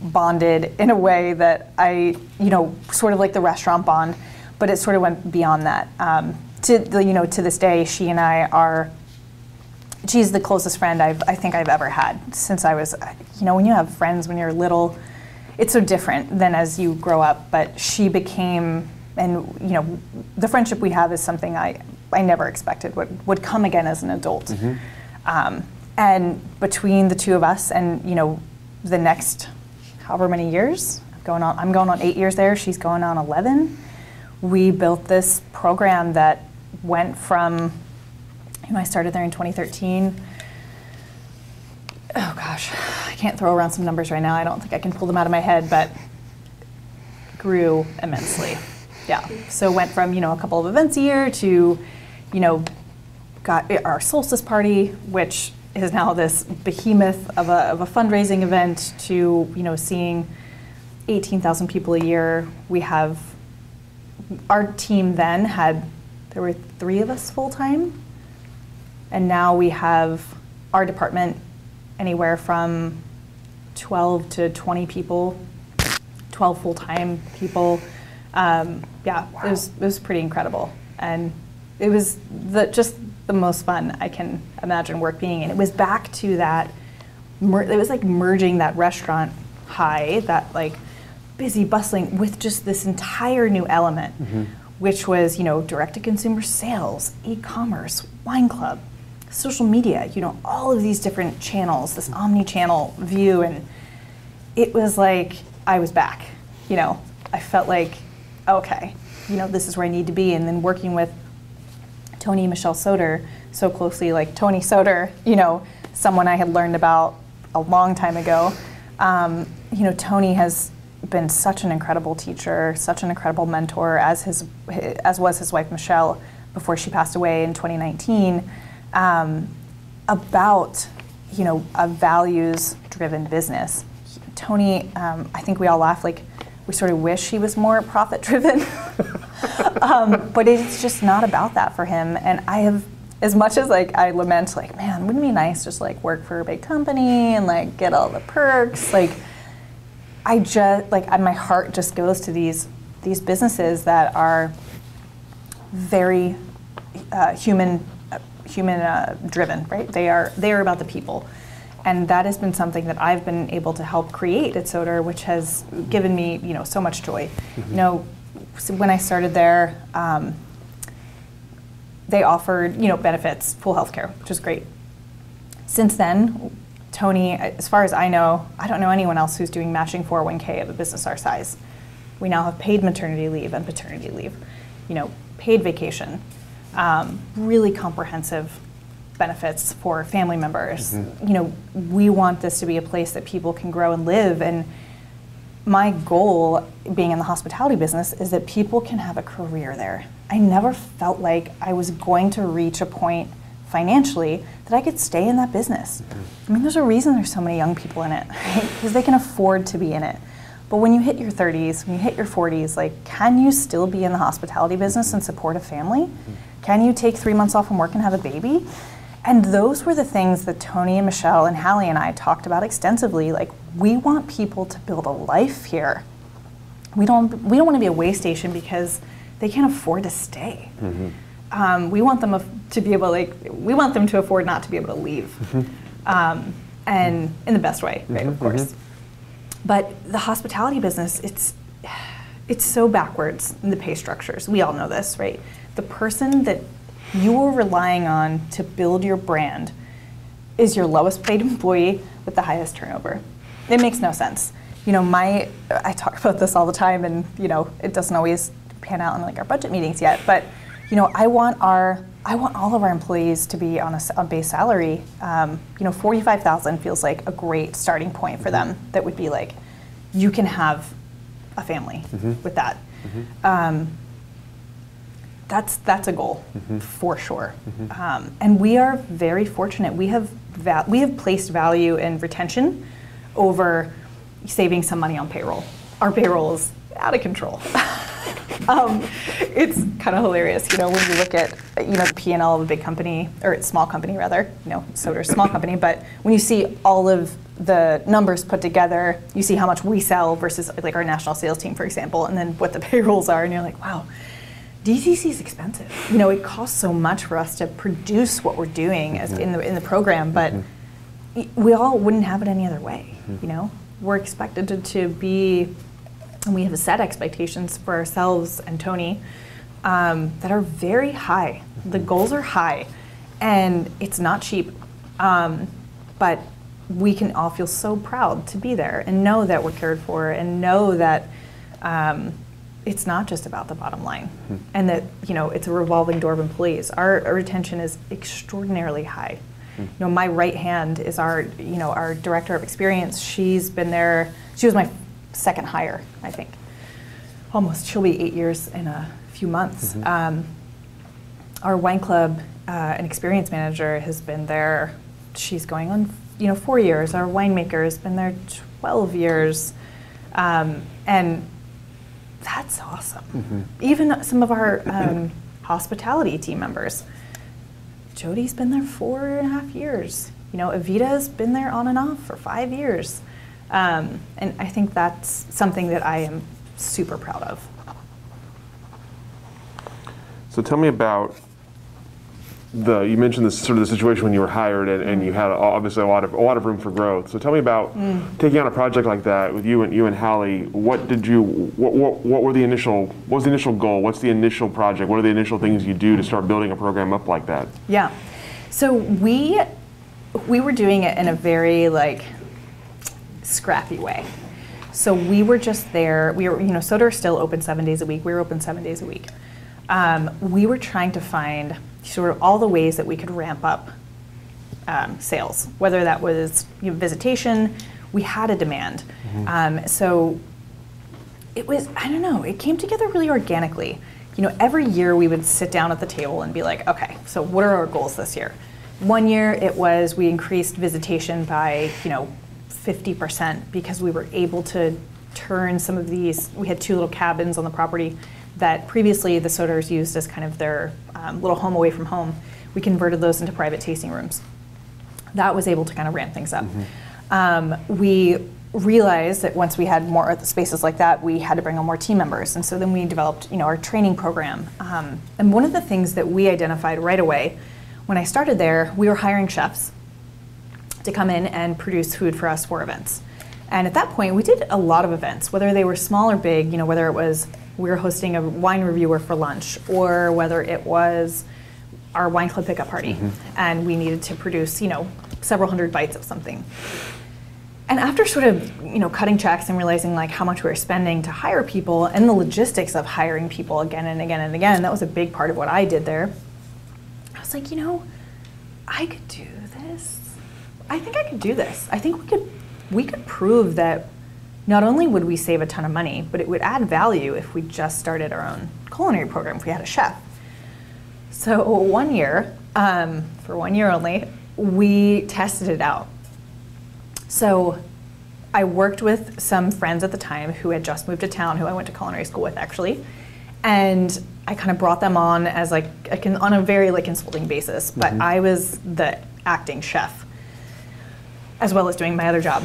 bonded in a way that I, you know, sort of like the restaurant bond, but it sort of went beyond that. Um, to the, you know, to this day, she and I are. She's the closest friend I've, I think I've ever had since I was, you know, when you have friends when you're little, it's so different than as you grow up. But she became, and you know, the friendship we have is something I, I never expected would, would come again as an adult. Mm-hmm. Um, and between the two of us, and you know, the next however many years, going on, I'm going on eight years there. She's going on 11. We built this program that went from, you know, I started there in 2013. Oh gosh, I can't throw around some numbers right now. I don't think I can pull them out of my head, but grew immensely. Yeah. So went from you know a couple of events a year to, you know, got our solstice party, which is now this behemoth of a, of a fundraising event, to you know seeing 18,000 people a year. We have our team then had there were three of us full time, and now we have our department anywhere from 12 to 20 people, 12 full time people. Um, yeah, wow. it was it was pretty incredible, and it was the just the most fun I can imagine work being. And it was back to that, mer- it was like merging that restaurant high, that like busy, bustling, with just this entire new element, mm-hmm. which was, you know, direct to consumer sales, e commerce, wine club, social media, you know, all of these different channels, this omni channel view. And it was like I was back, you know, I felt like, okay, you know, this is where I need to be. And then working with Tony and Michelle Soter so closely, like Tony Soter, you know, someone I had learned about a long time ago. Um, you know, Tony has been such an incredible teacher, such an incredible mentor, as his as was his wife Michelle before she passed away in 2019. Um, about you know a values-driven business. Tony, um, I think we all laugh like we sort of wish he was more profit-driven. um, but it's just not about that for him. And I have, as much as like I lament, like, man, wouldn't it be nice just like work for a big company and like get all the perks? Like, I just like my heart just goes to these these businesses that are very uh, human human uh, driven, right? They are they are about the people, and that has been something that I've been able to help create at Soter, which has given me you know so much joy. Mm-hmm. You know, so when I started there. Um, they offered, you know, benefits, full health care, which is great. Since then, Tony, as far as I know, I don't know anyone else who's doing matching 401k of a business our size. We now have paid maternity leave and paternity leave, you know, paid vacation, um, really comprehensive benefits for family members. Mm-hmm. You know, we want this to be a place that people can grow and live. And my goal, being in the hospitality business, is that people can have a career there. I never felt like I was going to reach a point financially that I could stay in that business. Mm-hmm. I mean, there's a reason there's so many young people in it, right? Because they can afford to be in it. But when you hit your 30s, when you hit your 40s, like, can you still be in the hospitality business and support a family? Mm-hmm. Can you take three months off from work and have a baby? And those were the things that Tony and Michelle and Hallie and I talked about extensively. Like, we want people to build a life here. We don't, we don't want to be a way station because they can't afford to stay. Mm-hmm. Um, we want them to be able, like, we want them to afford not to be able to leave, mm-hmm. um, and in the best way, right? Mm-hmm. Of course. Mm-hmm. But the hospitality business, it's it's so backwards in the pay structures. We all know this, right? The person that you are relying on to build your brand is your lowest paid employee with the highest turnover. It makes no sense. You know, my I talk about this all the time, and you know, it doesn't always pan out in like our budget meetings yet. But you know, I want our I want all of our employees to be on a, a base salary. Um, you know, forty five thousand feels like a great starting point for them. That would be like, you can have a family mm-hmm. with that. Mm-hmm. Um, that's that's a goal mm-hmm. for sure. Mm-hmm. Um, and we are very fortunate. We have va- we have placed value in retention over saving some money on payroll. Our payroll is out of control. um, it's kind of hilarious, you know, when you look at you know the P and L of a big company or small company rather, you know, Soter's small company, but when you see all of the numbers put together, you see how much we sell versus like our national sales team, for example, and then what the payrolls are, and you're like, wow. DTC is expensive. You know, it costs so much for us to produce what we're doing as in the in the program, but mm-hmm. we all wouldn't have it any other way. Mm-hmm. You know, we're expected to, to be and we have set expectations for ourselves and Tony um, that are very high. The goals are high, and it's not cheap, um, but we can all feel so proud to be there and know that we're cared for and know that um, it's not just about the bottom line mm-hmm. and that you know it's a revolving door of employees. Our, our retention is extraordinarily high. Mm-hmm. You know, my right hand is our you know our director of experience. She's been there. She was my second hire, I think. Almost, she'll be eight years in a few months. Mm-hmm. Um, our wine club uh, and experience manager has been there. She's going on, you know, four years. Our winemaker has been there 12 years, um, and that's awesome. Mm-hmm. Even some of our um, hospitality team members. Jody's been there four and a half years. You know, Evita's been there on and off for five years. Um, and I think that's something that I am super proud of. So tell me about the you mentioned this sort of the situation when you were hired and, and you had obviously a lot of a lot of room for growth. So tell me about mm. taking on a project like that with you and you and Hallie. What did you what, what, what were the initial what was the initial goal? What's the initial project? What are the initial things you do to start building a program up like that? Yeah. So we we were doing it in a very like scrappy way. So we were just there. We were, you know, Soter still open seven days a week. We were open seven days a week. Um, we were trying to find sort of all the ways that we could ramp up um, sales, whether that was you know, visitation. We had a demand, mm-hmm. um, so it was. I don't know. It came together really organically. You know, every year we would sit down at the table and be like, okay, so what are our goals this year? One year it was we increased visitation by, you know, 50% because we were able to turn some of these. We had two little cabins on the property that previously the Soters used as kind of their um, little home away from home. We converted those into private tasting rooms. That was able to kind of ramp things up. Mm-hmm. Um, we realized that once we had more spaces like that, we had to bring on more team members, and so then we developed, you know, our training program. Um, and one of the things that we identified right away when I started there, we were hiring chefs to come in and produce food for us for events. And at that point, we did a lot of events, whether they were small or big, you know, whether it was we were hosting a wine reviewer for lunch or whether it was our wine club pickup party mm-hmm. and we needed to produce, you know, several hundred bites of something. And after sort of, you know, cutting checks and realizing like how much we were spending to hire people and the logistics of hiring people again and again and again, that was a big part of what I did there. I was like, you know, I could do this. I think I could do this. I think we could we could prove that not only would we save a ton of money, but it would add value if we just started our own culinary program, if we had a chef. So one year, um, for one year only, we tested it out. So I worked with some friends at the time who had just moved to town, who I went to culinary school with actually, and I kind of brought them on as like a con- on a very like consulting basis. But I was the acting chef, as well as doing my other job.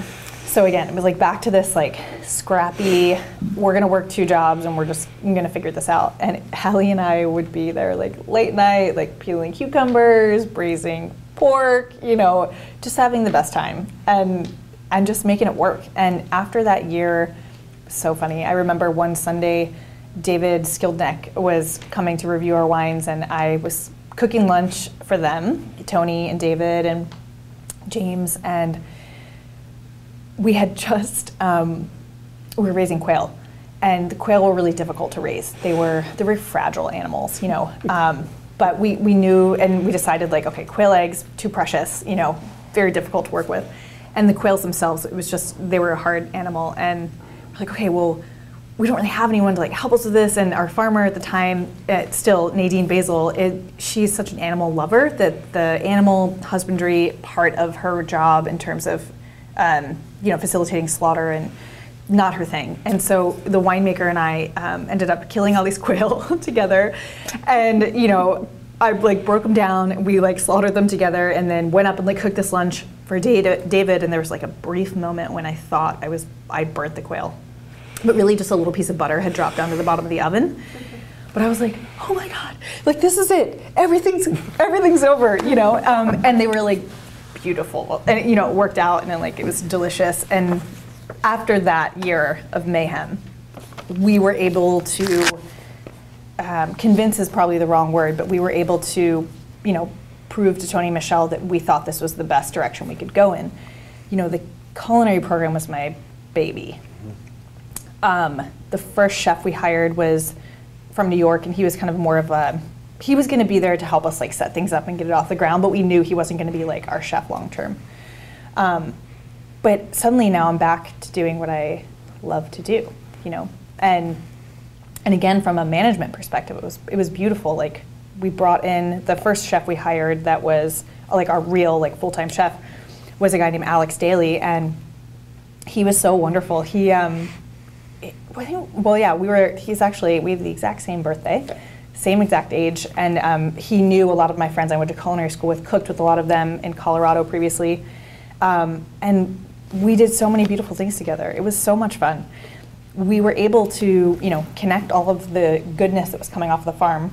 So again, it was like back to this like scrappy. We're gonna work two jobs and we're just gonna figure this out. And Hallie and I would be there like late night, like peeling cucumbers, braising pork, you know, just having the best time and and just making it work. And after that year, so funny. I remember one Sunday, David Schildknecht was coming to review our wines, and I was cooking lunch for them, Tony and David and James, and we had just um, we were raising quail, and the quail were really difficult to raise. They were they were fragile animals, you know. Um, but we, we knew and we decided like okay, quail eggs too precious, you know, very difficult to work with, and the quails themselves it was just they were a hard animal, and we're like okay, well. We don't really have anyone to like help us with this, and our farmer at the time, uh, still Nadine Basil, it, she's such an animal lover that the animal husbandry part of her job in terms of um, you know, facilitating slaughter and not her thing. And so the winemaker and I um, ended up killing all these quail together, and you know, I like broke them down. We like slaughtered them together, and then went up and like cooked this lunch for David. And there was like a brief moment when I thought I was I burnt the quail, but really just a little piece of butter had dropped down to the bottom of the oven. But I was like, oh my god, like this is it. Everything's everything's over, you know. Um, and they were like beautiful, and you know it worked out, and then, like it was delicious. And after that year of mayhem, we were able to um, convince is probably the wrong word, but we were able to, you know, prove to Tony Michelle that we thought this was the best direction we could go in. You know, the culinary program was my baby. Um, the first chef we hired was from New York, and he was kind of more of a he was going to be there to help us like set things up and get it off the ground, but we knew he wasn't going to be like our chef long term. Um, but suddenly now I'm back to doing what I love to do, you know, and and again from a management perspective, it was it was beautiful. Like we brought in the first chef we hired that was like our real like full time chef was a guy named Alex Daly, and he was so wonderful. He um, well, yeah, we were. He's actually we have the exact same birthday, same exact age, and um, he knew a lot of my friends I went to culinary school with, cooked with a lot of them in Colorado previously, um, and we did so many beautiful things together. It was so much fun. We were able to, you know, connect all of the goodness that was coming off the farm,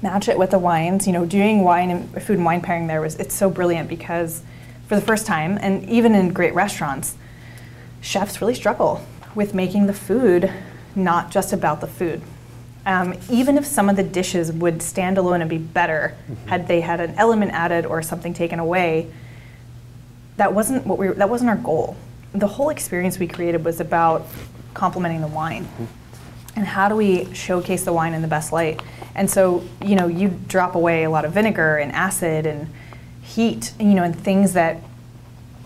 match it with the wines. You know, doing wine and food and wine pairing there was it's so brilliant because for the first time, and even in great restaurants, chefs really struggle with making the food not just about the food. Um, even if some of the dishes would stand alone and be better had they had an element added or something taken away, that wasn't what we that wasn't our goal. The whole experience we created was about complementing the wine. And how do we showcase the wine in the best light? And so, you know, you drop away a lot of vinegar and acid and heat, you know, and things that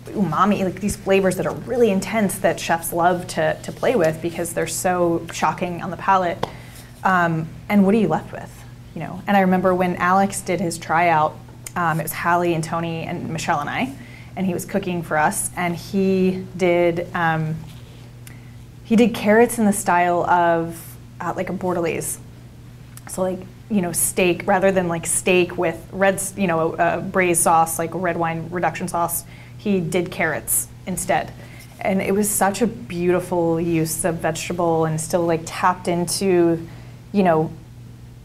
umami, like these flavors that are really intense that chefs love to, to play with because they're so shocking on the palate. Um, and what are you left with? You know, and I remember when Alex did his tryout, um, it was Hallie and Tony and Michelle and I, and he was cooking for us, and he did um, he did carrots in the style of uh, like a bordelaise, so like you know steak rather than like steak with red you know uh, braised sauce like red wine reduction sauce he did carrots instead and it was such a beautiful use of vegetable and still like tapped into you know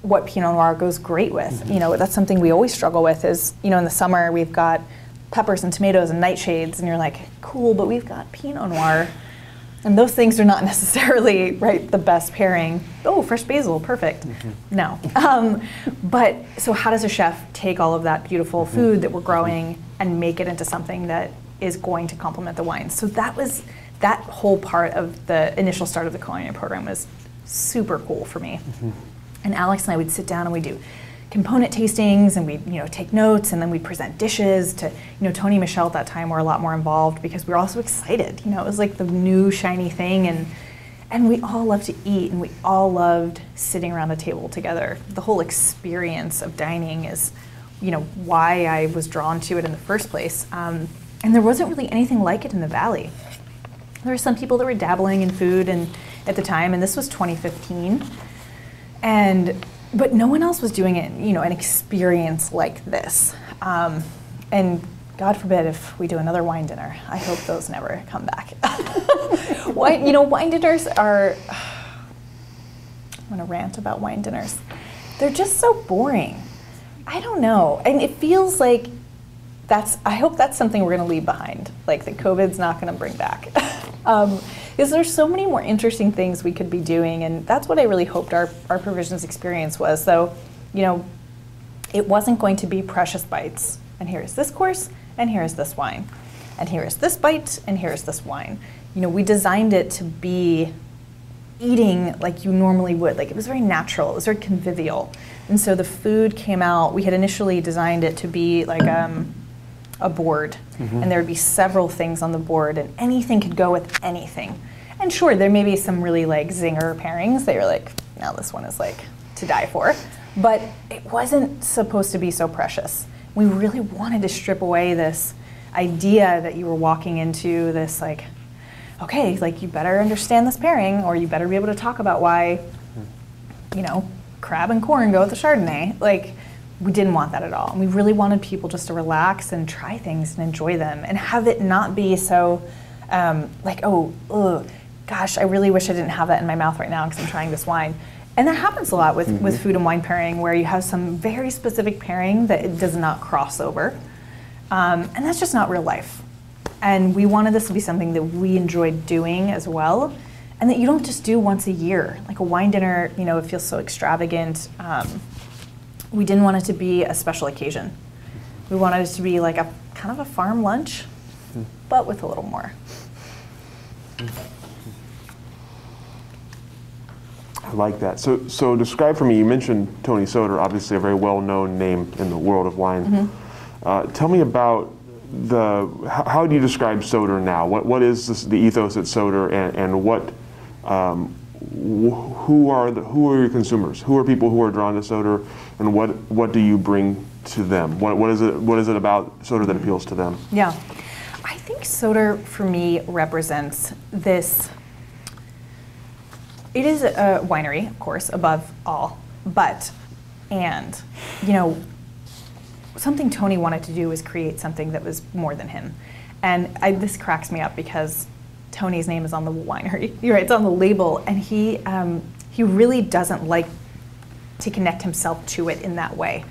what Pinot Noir goes great with. Mm-hmm. You know, that's something we always struggle with is, you know, in the summer we've got peppers and tomatoes and nightshades and you're like, cool, but we've got Pinot Noir. And those things are not necessarily right the best pairing. Oh, fresh basil, perfect. Mm-hmm. No. Um, but so how does a chef take all of that beautiful mm-hmm. food that we're growing and make it into something that is going to complement the wine? So that was that whole part of the initial start of the culinary program was super cool for me. And Alex and I would sit down and we do component tastings and we you know take notes and then we present dishes to you know Tony and Michelle at that time were a lot more involved because we were also excited you know it was like the new shiny thing and and we all loved to eat and we all loved sitting around a table together. The whole experience of dining is you know why I was drawn to it in the first place. Um, and there wasn't really anything like it in the valley. There were some people that were dabbling in food and at the time and this was 2015 and but no one else was doing it, you know, an experience like this. Um, and God forbid if we do another wine dinner. I hope those never come back. wine, you know, wine dinners are. I'm gonna rant about wine dinners. They're just so boring. I don't know, and it feels like that's. I hope that's something we're gonna leave behind. Like that COVID's not gonna bring back. um, is there's so many more interesting things we could be doing, and that's what I really hoped our, our provisions experience was. So, you know, it wasn't going to be precious bites, and here is this course, and here is this wine, and here is this bite, and here is this wine. You know, we designed it to be eating like you normally would. Like it was very natural, it was very convivial. And so the food came out, we had initially designed it to be like um, a board, mm-hmm. and there would be several things on the board, and anything could go with anything. And sure, there may be some really like zinger pairings that you're like, now this one is like to die for. But it wasn't supposed to be so precious. We really wanted to strip away this idea that you were walking into this like, okay, like you better understand this pairing, or you better be able to talk about why, you know, crab and corn go with the Chardonnay. Like, we didn't want that at all. And we really wanted people just to relax and try things and enjoy them and have it not be so um, like, oh, ugh, gosh, I really wish I didn't have that in my mouth right now because I'm trying this wine. And that happens a lot with, mm-hmm. with food and wine pairing where you have some very specific pairing that it does not cross over. Um, and that's just not real life. And we wanted this to be something that we enjoyed doing as well. And that you don't just do once a year. Like a wine dinner, you know, it feels so extravagant. Um, we didn't want it to be a special occasion. We wanted it to be like a kind of a farm lunch, hmm. but with a little more. I like that. So, so describe for me. You mentioned Tony Soter, obviously a very well-known name in the world of wine. Mm-hmm. Uh, tell me about the. How, how, do you describe Soter now? What what is this, the ethos at Soter, and, and what um, who are the, who are your consumers? Who are people who are drawn to Soter, and what what do you bring to them? What what is it what is it about Soter that appeals to them? Yeah, I think Soter for me represents this. It is a winery, of course, above all, but and you know something Tony wanted to do was create something that was more than him, and I, this cracks me up because Tony's name is on the winery. You're right, it's on the label, and he um, he really doesn't like to connect himself to it in that way.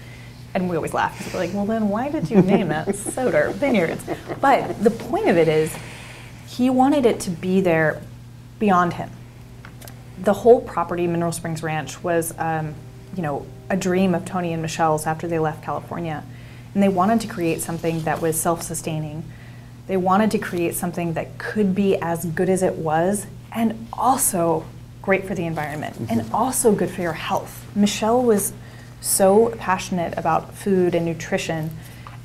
And we always laugh. We're like, well, then why did you name it Soter Vineyards? But the point of it is, he wanted it to be there beyond him. The whole property, Mineral Springs Ranch, was, um, you know, a dream of Tony and Michelle's after they left California, and they wanted to create something that was self-sustaining they wanted to create something that could be as good as it was and also great for the environment mm-hmm. and also good for your health. Michelle was so passionate about food and nutrition.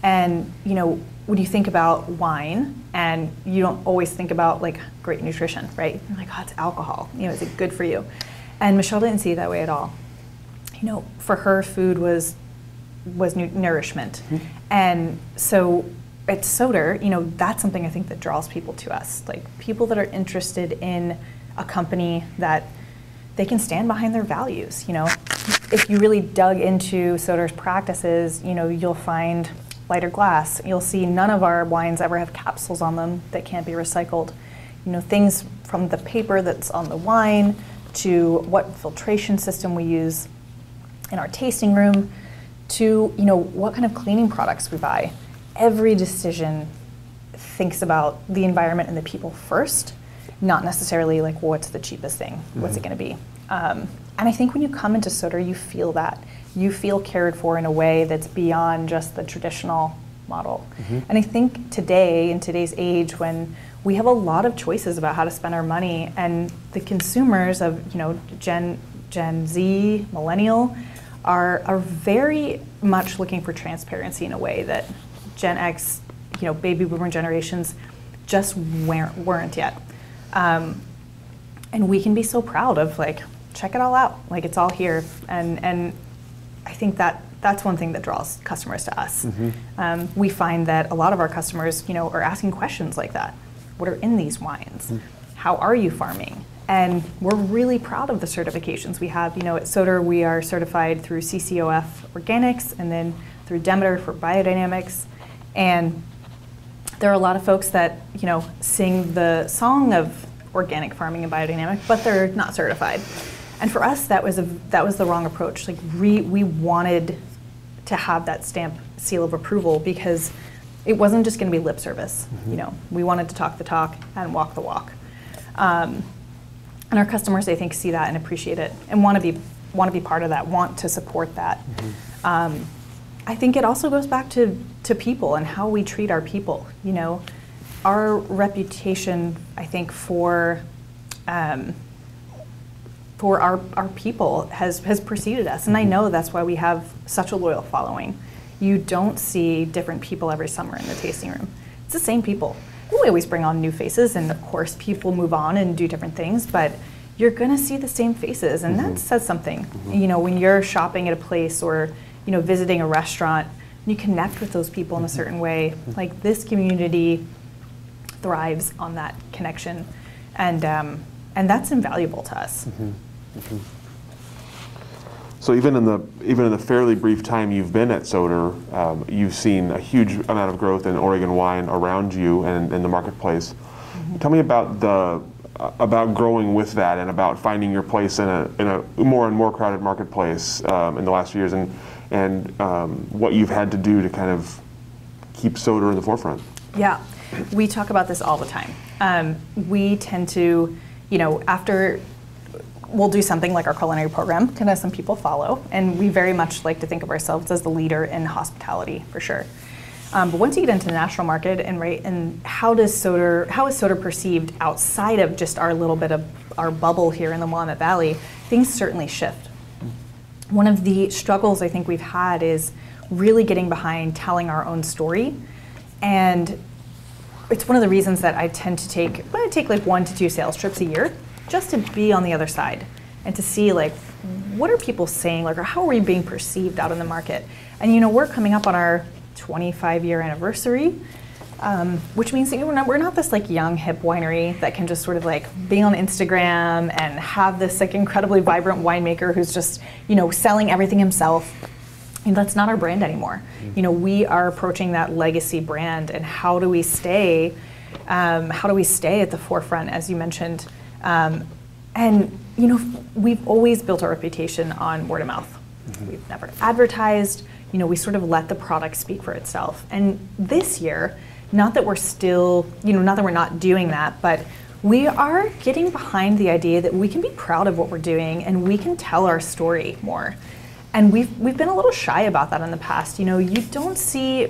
And, you know, when you think about wine and you don't always think about like great nutrition, right? You're like, oh, it's alcohol. You know, is it good for you? And Michelle didn't see it that way at all. You know, for her, food was was nu- nourishment, mm-hmm. and so at Soter, you know, that's something I think that draws people to us. Like people that are interested in a company that they can stand behind their values. You know, if you really dug into Soter's practices, you know, you'll find lighter glass. You'll see none of our wines ever have capsules on them that can't be recycled. You know, things from the paper that's on the wine to what filtration system we use. in our tasting room to you know what kind of cleaning products we buy. Every decision thinks about the environment and the people first, not necessarily like what's the cheapest thing, mm-hmm. what's it mm-hmm. going to be. Um, and I think when you come into Soter, you feel that. You feel cared for in a way that's beyond just the traditional model. Mm-hmm. And I think today, in today's age, when we have a lot of choices about how to spend our money, and the consumers of you know Gen Gen Z, millennial, are are very much looking for transparency in a way that Gen X, you know, baby boomer generations just weren't, weren't yet. Um, and we can be so proud of like check it all out. Like it's all here. And and i think that that's one thing that draws customers to us. Mm-hmm. um, we find that a lot of our customers you know are asking questions like that. What are in these wines? Mm-hmm. how are you farming? And we're really proud of the certifications we have. You know at Soter we are certified through ccof organics and then through demeter for biodynamics. And there are a lot of folks that you know sing the song of organic farming and biodynamic but they're not certified and for us, that was a that was the wrong approach. Like we we wanted to have that stamp seal of approval because it wasn't just going to be lip service. Mm-hmm. You know, we wanted to talk the talk and walk the walk. Um, and our customers, I think, see that and appreciate it and want to be want to be part of that, want to support that. Mm-hmm. Um, I think it also goes back to to people and how we treat our people. You know, our reputation, I think, for um, for our, our people has, has preceded us. And I mm-hmm. know that's why we have such a loyal following. You don't see different people every summer in the tasting room. It's the same people. We always bring on new faces, and of course, people move on and do different things, but you're gonna see the same faces, and mm-hmm. that says something. Mm-hmm. You know, when you're shopping at a place or, you know, visiting a restaurant, you connect with those people in a mm-hmm. certain way. Mm-hmm. Like this community thrives on that connection, and um, and that's invaluable to us. Mm-hmm. Mm-hmm. So even in the even in the fairly brief time you've been at Soter, um, you've seen a huge amount of growth in Oregon wine around you and in the marketplace. Mm-hmm. Tell me about the uh, about growing with that and about finding your place in a in a more and more crowded marketplace um, in the last few years and and um, what you've had to do to kind of keep Soter in the forefront. Yeah, we talk about this all the time. Um, we tend to, you know, after we'll do something like our culinary program, kind of some people follow, and we very much like to think of ourselves as the leader in hospitality for sure. Um, but once you get into the national market and right, and how does Soter, how is Soter perceived outside of just our little bit of our bubble here in the Willamette Valley? Things certainly shift. One of the struggles I think we've had is really getting behind telling our own story, and it's one of the reasons that I tend to take I take like one to two sales trips a year just to be on the other side and to see like what are people saying? Like or how are we being perceived out in the market? And you know we're coming up on our 25 year anniversary um, which means that we're not, we're not this like young hip winery that can just sort of like be on Instagram and have this like incredibly vibrant winemaker who's just you know selling everything himself. And that's not our brand anymore. Mm-hmm. You know, we are approaching that legacy brand, and how do we stay? Um, how do we stay at the forefront, as you mentioned? Um, and you know, we've always built our reputation on word of mouth. Mm-hmm. We've never advertised. You know, we sort of let the product speak for itself. And this year, not that we're still, you know, not that we're not doing that, but we are getting behind the idea that we can be proud of what we're doing and we can tell our story more. And we've we've been a little shy about that in the past. You know, you don't see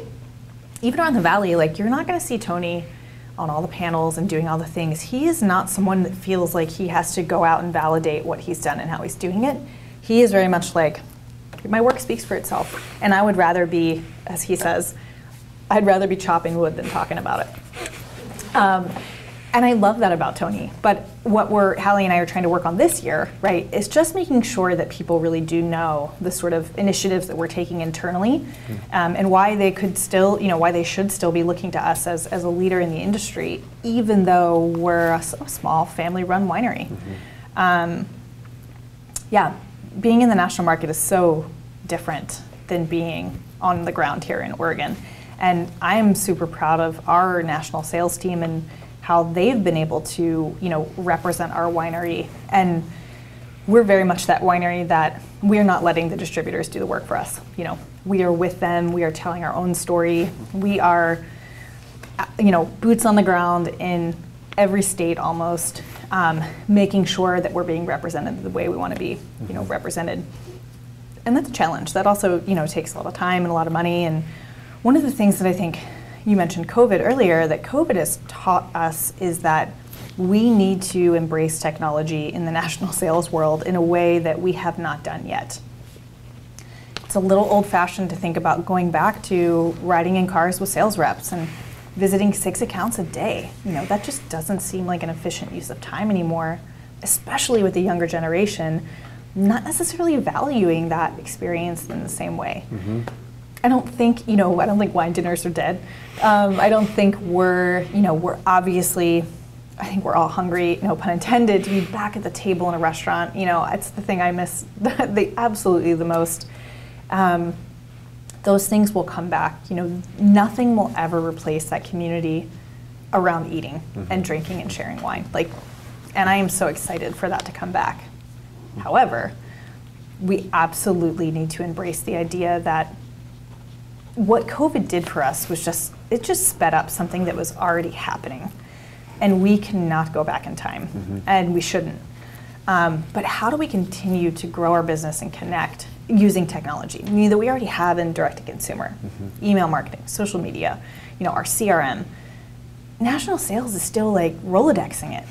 even around the valley, like you're not gonna see Tony on all the panels and doing all the things. He is not someone that feels like he has to go out and validate what he's done and how he's doing it. He is very much like, my work speaks for itself. And I would rather be, as he says, I'd rather be chopping wood than talking about it. Um, and I love that about Tony. But what we're Hallie and I are trying to work on this year, right, is just making sure that people really do know the sort of initiatives that we're taking internally, mm-hmm. um, and why they could still, you know, why they should still be looking to us as, as a leader in the industry, even though we're a, a small family-run winery. Mm-hmm. Um, yeah, being in the national market is so different than being on the ground here in Oregon. And I'm super proud of our national sales team and how they've been able to, you know, represent our winery. And we're very much that winery that we're not letting the distributors do the work for us. You know, we are with them. We are telling our own story. We are, you know, boots on the ground in every state almost, um, making sure that we're being represented the way we want to be, you know, represented. And that's a challenge. That also, you know, takes a lot of time and a lot of money. And one of the things that I think you mentioned COVID earlier that COVID has taught us is that we need to embrace technology in the national sales world in a way that we have not done yet. It's a little old fashioned to think about going back to riding in cars with sales reps and visiting six accounts a day. You know, that just doesn't seem like an efficient use of time anymore, especially with the younger generation not necessarily valuing that experience in the same way. Mm-hmm. I don't think, you know, I don't think wine dinners are dead. Um, I don't think we're, you know, we're obviously, I think we're all hungry, no pun intended, to be back at the table in a restaurant. You know, it's the thing I miss the, absolutely the most. Um, those things will come back. You know, nothing will ever replace that community around eating mm-hmm. and drinking and sharing wine. Like, and I am so excited for that to come back. However, we absolutely need to embrace the idea that what COVID did for us was just, it just sped up something that was already happening. And we cannot go back in time, mm-hmm. and we shouldn't. Um, but how do we continue to grow our business and connect using technology? I mean, that we already have in direct to consumer, mm-hmm. email marketing, social media, you know, our CRM. National sales is still like Rolodexing it.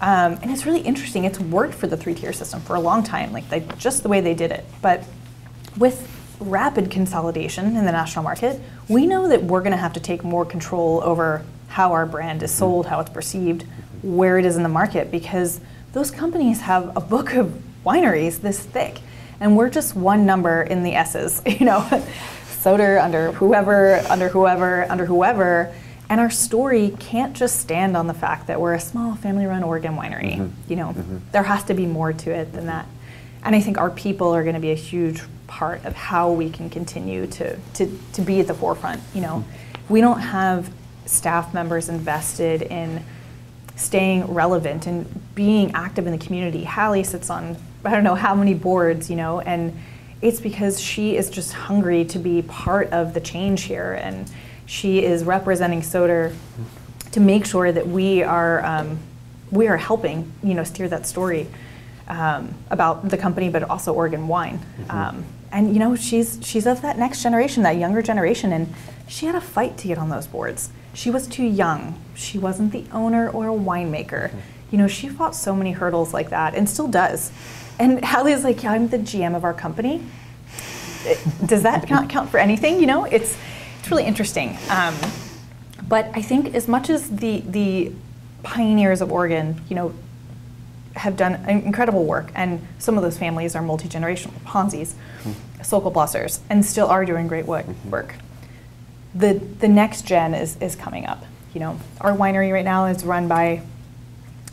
Um, and it's really interesting. It's worked for the three tier system for a long time, like they, just the way they did it. But with rapid consolidation in the national market, we know that we're going to have to take more control over how our brand is sold, how it's perceived, where it is in the market, because those companies have a book of wineries this thick, and we're just one number in the S's. You know, Soter under whoever, under whoever, under whoever and our story can't just stand on the fact that we're a small family run Oregon winery. Mm-hmm. You know, mm-hmm. there has to be more to it than that. And I think our people are going to be a huge part of how we can continue to, to, to be at the forefront. You know, we don't have staff members invested in staying relevant and being active in the community. Hallie sits on, I don't know how many boards, you know, and it's because she is just hungry to be part of the change here. And she is representing Soter to make sure that we are um, we are helping you know steer that story um, about the company, but also Oregon wine. Mm-hmm. Um, and you know she's she's of that next generation, that younger generation, and she had a fight to get on those boards. She was too young. She wasn't the owner or a winemaker. Mm-hmm. You know, she fought so many hurdles like that, and still does. And Hallie's like, yeah, I'm the GM of our company. Does that not count for anything? You know, it's it's really interesting. Um, but I think as much as the the pioneers of Oregon, you know, have done incredible work, and some of those families are multi generational Ponzi's, mm-hmm. Sokol Blossers, and still are doing great work. Mm-hmm. The the next gen is is coming up. You know, our winery right now is run by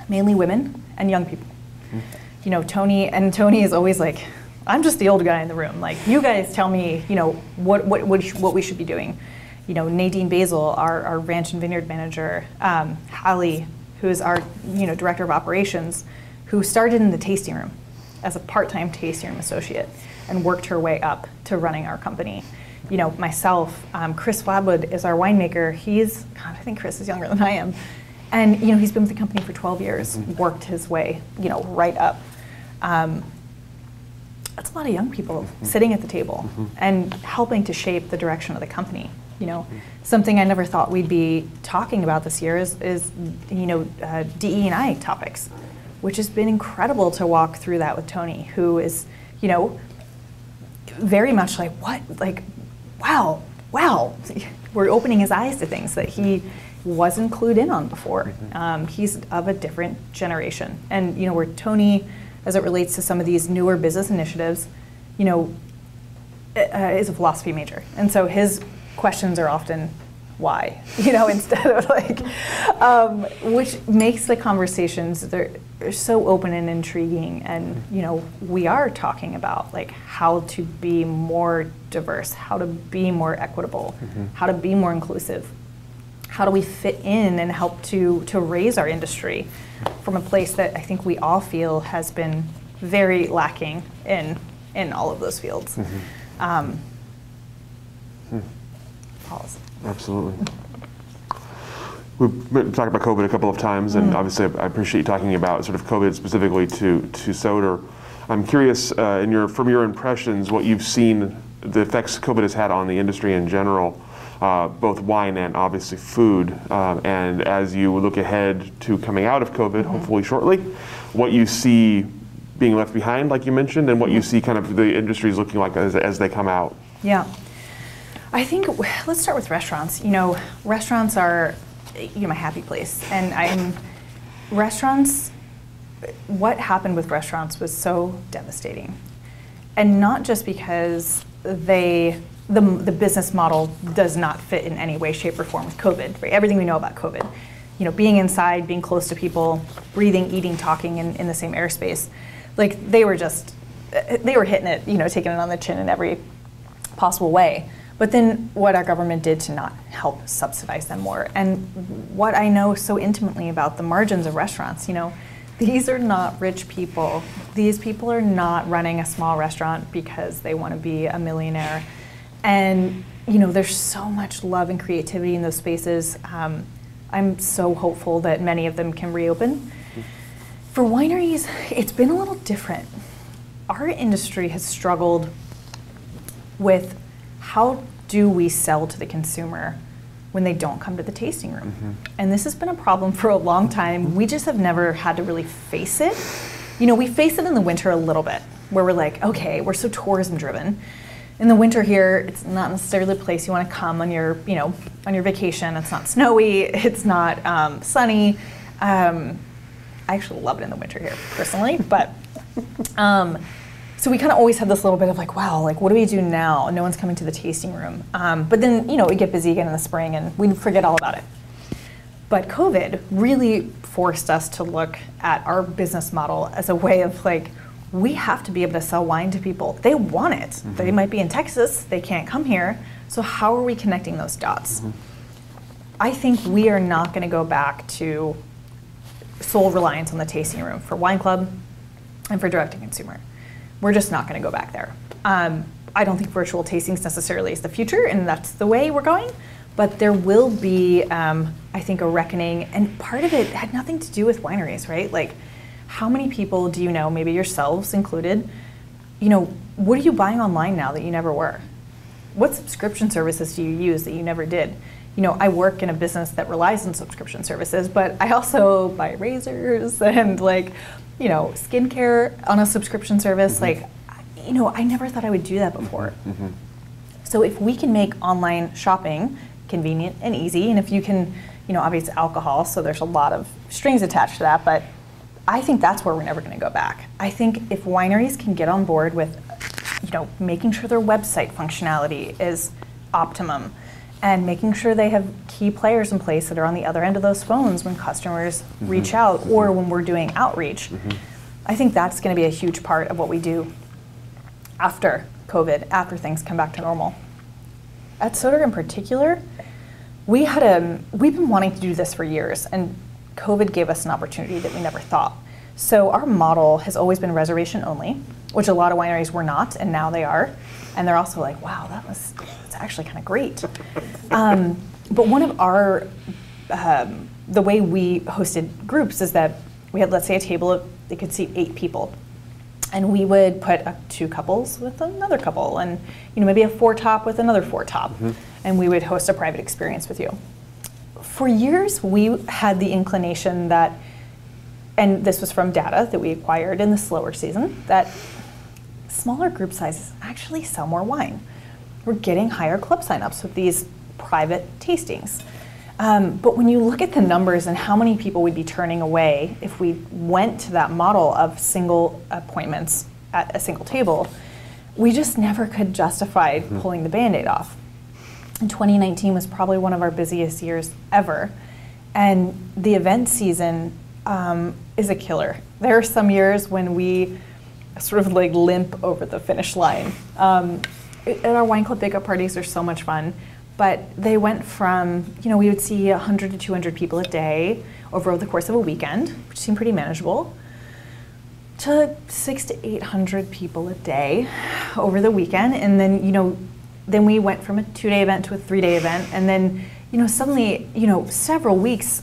mainly women and young people. Mm-hmm. You know, Tony and Tony is always like, I'm just the old guy in the room. Like, you guys tell me, you know, what, what, what, what we should be doing. You know, Nadine Basil, our, our ranch and vineyard manager, um, Hallie, who is our, you know, director of operations, who started in the tasting room as a part-time tasting room associate and worked her way up to running our company. You know, myself, um, Chris Fladwood is our winemaker. He's, God, I think Chris is younger than I am. And, you know, he's been with the company for 12 years, mm-hmm. worked his way, you know, right up. Um, that's a lot of young people mm-hmm. sitting at the table mm-hmm. and helping to shape the direction of the company. You know, mm-hmm. something I never thought we'd be talking about this year is, is you know, uh, DE and I topics, which has been incredible to walk through that with Tony, who is, you know, very much like what, like, wow, wow, we're opening his eyes to things that he wasn't clued in on before. Mm-hmm. Um, he's of a different generation, and you know, where Tony as it relates to some of these newer business initiatives, you know, uh, is a philosophy major. And so his questions are often why, you know, instead of like, um, which makes the conversations, they're, they're so open and intriguing. And, you know, we are talking about like how to be more diverse, how to be more equitable, mm-hmm. how to be more inclusive. How do we fit in and help to, to raise our industry? from a place that I think we all feel has been very lacking in in all of those fields. Um, pause. Absolutely. We've been talking about COVID a couple of times, and obviously, I appreciate you talking about sort of COVID specifically to to Soter. I'm curious, uh, in your from your impressions, what you've seen the effects COVID has had on the industry in general, uh, both wine and obviously food. Um, and as you look ahead to coming out of COVID, hopefully shortly, what you see being left behind, like you mentioned, and what you see kind of the industries looking like as, as they come out. Yeah. I think let's start with restaurants. You know, restaurants are you know my happy place, and I'm restaurants. What happened with restaurants was so devastating, and not just because they the, the business model does not fit in any way, shape, or form with COVID. Right? Everything we know about COVID, you know, being inside, being close to people, breathing, eating, talking in, in the same airspace, like they were just they were hitting it, you know, taking it on the chin in every possible way. But then what our government did to not help subsidize them more. And what I know so intimately about the margins of restaurants, you know, these are not rich people. These people are not running a small restaurant because they want to be a millionaire. And, you know, there's so much love and creativity in those spaces. Um, I'm so hopeful that many of them can reopen. For wineries, it's been a little different. Our industry has struggled with how do we sell to the consumer when they don't come to the tasting room? Mm-hmm. And this has been a problem for a long time. We just have never had to really face it. You know, we face it in the winter a little bit, where we're like, okay, we're so tourism driven. In the winter here, it's not necessarily the place you want to come on your, you know, on your vacation. It's not snowy. It's not um, sunny. Um, I actually love it in the winter here, personally, but um, so we kind of always had this little bit of like, wow, like what do we do now? No one's coming to the tasting room. Um, but then, you know, we get busy again in the spring and we forget all about it. But COVID really forced us to look at our business model as a way of like, we have to be able to sell wine to people. They want it. Mm-hmm. They might be in Texas, they can't come here. So, how are we connecting those dots? Mm-hmm. I think we are not going to go back to sole reliance on the tasting room for Wine Club and for direct to consumer we're just not going to go back there. Um, I don't think virtual tastings necessarily is the future, and that's the way we're going. But there will be, um, I think, a reckoning, and part of it had nothing to do with wineries, right? Like, how many people do you know, maybe yourselves included? You know, what are you buying online now that you never were? What subscription services do you use that you never did? You know, I work in a business that relies on subscription services, but I also buy razors and like you know, skincare on a subscription service, mm-hmm. like, you know, I never thought I would do that before. Mm-hmm. So if we can make online shopping convenient and easy, and if you can, you know, obviously alcohol, so there's a lot of strings attached to that, but I think that's where we're never going to go back. I think if wineries can get on board with, you know, making sure their website functionality is optimum, and making sure they have key players in place that are on the other end of those phones when customers mm-hmm. reach out mm-hmm. or when we're doing outreach. Mm-hmm. I think that's going to be a huge part of what we do after COVID, after things come back to normal. At Soter in particular, we had a we've been wanting to do this for years, and COVID gave us an opportunity that we never thought. So our model has always been reservation only, which a lot of wineries were not, and now they are. And they're also like, wow, that was it's actually kind of great. Um, but one of our um, the way we hosted groups is that we had let's say a table of they could seat eight people and we would put two couples with another couple and you know maybe a four top with another four top mm-hmm. and we would host a private experience with you for years we had the inclination that and this was from data that we acquired in the slower season that smaller group sizes actually sell more wine we're getting higher club signups with these private tastings. Um, but when you look at the numbers and how many people we'd be turning away if we went to that model of single appointments at a single table, we just never could justify mm-hmm. pulling the band aid off. And 2019 was probably one of our busiest years ever. And the event season um, is a killer. There are some years when we sort of like limp over the finish line. Um, at our wine club big up parties are so much fun. But they went from you know we would see 100 to 200 people a day over the course of a weekend which seemed pretty manageable to six to eight hundred people a day over the weekend, and then you know, then we went from a two-day event to a three-day event, and then you know, suddenly you know, several weeks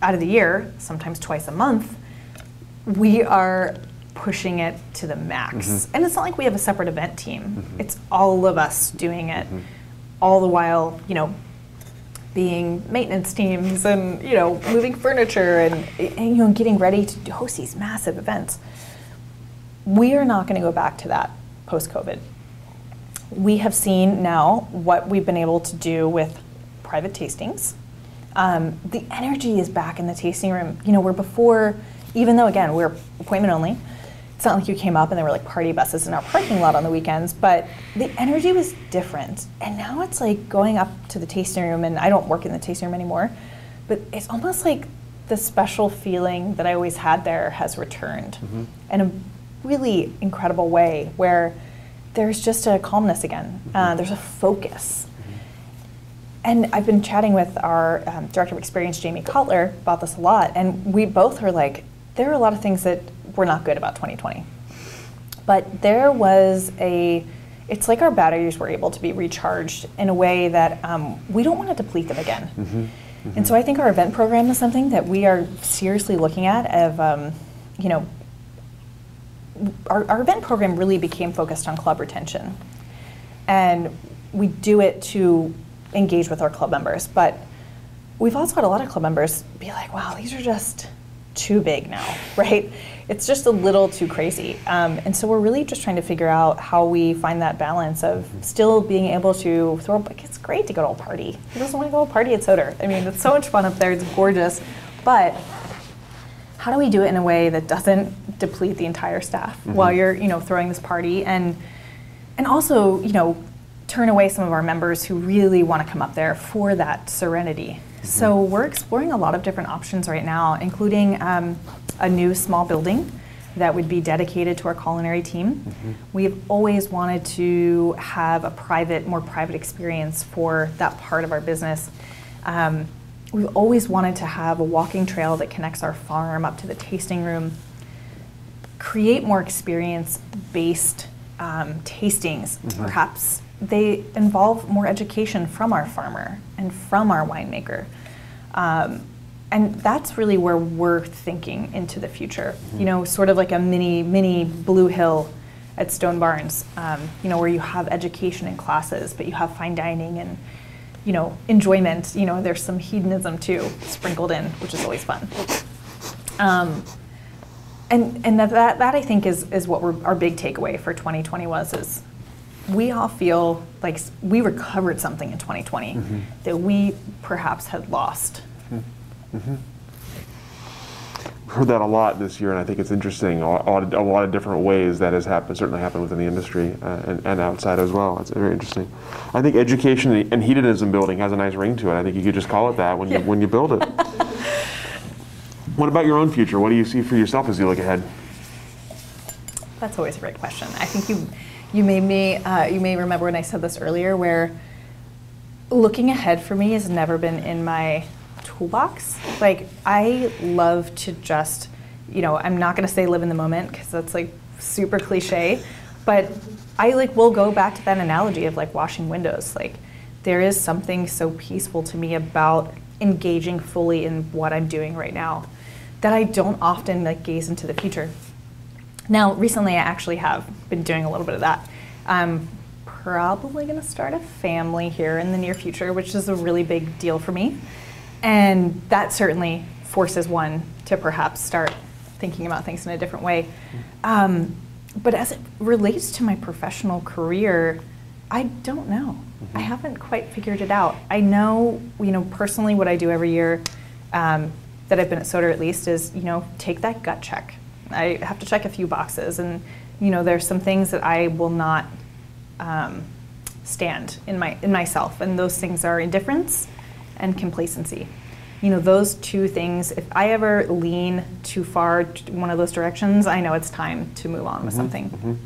out of the year, sometimes twice a month, we are pushing it to the max. Mm-hmm. And it's not like we have a separate event team. It's all of us doing it, all the while, you know, being maintenance teams and you know moving furniture and, and you know getting ready to host these massive events. We are not going to go back to that post COVID. We have seen now what we've been able to do with private tastings. Um, the energy is back in the tasting room. You know, where before, even though again we're appointment only, it's not like you came up and there were like party buses in our parking lot on the weekends, but the energy was different. And now it's like going up to the tasting room, and I don't work in the tasting room anymore, but it's almost like the special feeling that I always had there has returned in a really incredible way where there's just a calmness again, uh, there's a focus. And I've been chatting with our um, director of experience, Jamie Kotler, about this a lot, and we both are like, there are a lot of things that were not good about 2020. But there was a, it's like our batteries were able to be recharged in a way that um, we don't want to deplete them again. And so I think our event program is something that we are seriously looking at of, um, you know, our, our event program really became focused on club retention. And we do it to engage with our club members. But we've also had a lot of club members be like, wow, these are just too big now, right? It's just a little too crazy. Um, and so we're really just trying to figure out how we find that balance of still being able to throw, like, it's great to go to a party. Who doesn't want to go to a party at Soter? I mean, it's so much fun up there, it's gorgeous. But how do we do it in a way that doesn't deplete the entire staff while you're, you know, throwing this party and and also, you know, turn away some of our members who really want to come up there for that serenity. So we're exploring a lot of different options right now, including um, a new small building that would be dedicated to our culinary team. We've always wanted to have a private, more private experience for that part of our business. Um, we've always wanted to have a walking trail that connects our farm up to the tasting room create more experience based um, tastings, perhaps. They involve more education from our farmer and from our winemaker. Um, and that's really where we're thinking into the future. You know, sort of like a mini, mini Blue Hill at Stone Barns, um, you know, where you have education and classes, but you have fine dining and, you know, enjoyment. You know, there's some hedonism too sprinkled in, which is always fun. Um, and and that, that, that I think is, is what we're, our big takeaway for 2020 was is we all feel like we recovered something in 2020 mm-hmm. that we perhaps had lost. I've heard that a lot this year, and I think it's interesting. A lot, a lot of different ways that has happened. Certainly happened within the industry uh, and, and outside as well. It's very interesting. I think education and hedonism building has a nice ring to it. I think you could just call it that when you when you build it. what about your own future? What do you see for yourself as you look ahead? That's always a great question. I think you you made me uh, you may remember when I said this earlier, where looking ahead for me has never been in my toolbox. Like I love to just, you know, I'm not going to say live in the moment because that's like super cliche, but I like will go back to that analogy of like washing windows. Like there is something so peaceful to me about engaging fully in what I'm doing right now that I don't often like gaze into the future. Now, recently, I actually have been doing a little bit of that. I'm probably going to start a family here in the near future, which is a really big deal for me. And that certainly forces one to perhaps start thinking about things in a different way. Um, but as it relates to my professional career, I don't know. I haven't quite figured it out. I know, you know, personally, what I do every year um, that I've been at Soter at least is, you know, take that gut check. I have to check a few boxes, and you know, there's some things that I will not um, stand in my in myself, and those things are indifference and complacency. You know, those two things. If I ever lean too far to one of those directions, I know it's time to move on with something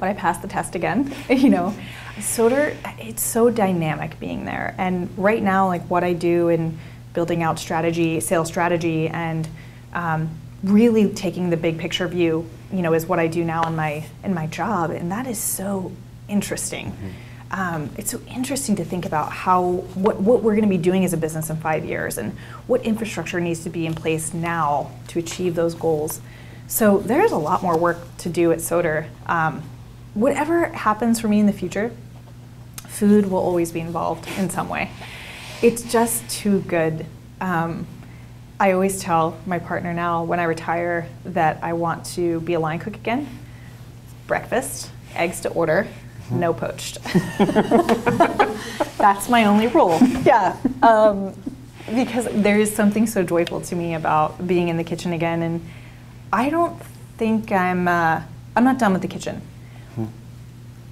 but I passed the test again. you know, Soter, it's so dynamic being there. And right now, like what I do in building out strategy, sales strategy, and um, really taking the big picture view, you know, is what I do now in my in my job, and that is so interesting. Um, it's so interesting to think about how what, what we're going to be doing as a business in five years and what infrastructure needs to be in place now to achieve those goals. So there's a lot more work to do at Soter. Um, whatever happens for me in the future, food will always be involved in some way. It's just too good. Um, I always tell my partner now when I retire that I want to be a line cook again. Breakfast, eggs to order, no poached. That's my only rule. Yeah. Um, because there is something so joyful to me about being in the kitchen again. And I don't think I'm, uh, I'm not done with the kitchen.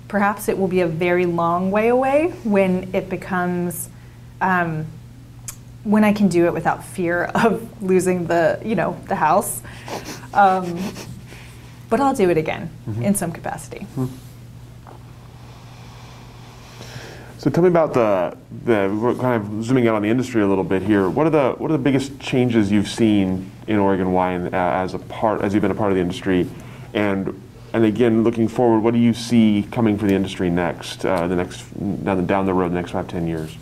Perhaps it will be a very long way away when it becomes, um, when I can do it without fear of losing the, you know, the house. Um, but I'll do it again in some capacity. So tell me about the, the we're kind of zooming out on the industry a little bit here. What are the what are the biggest changes you've seen in Oregon wine uh, as a part as you've been a part of the industry, and and again looking forward, what do you see coming for the industry next uh, the next down the, down the road the next five ten years?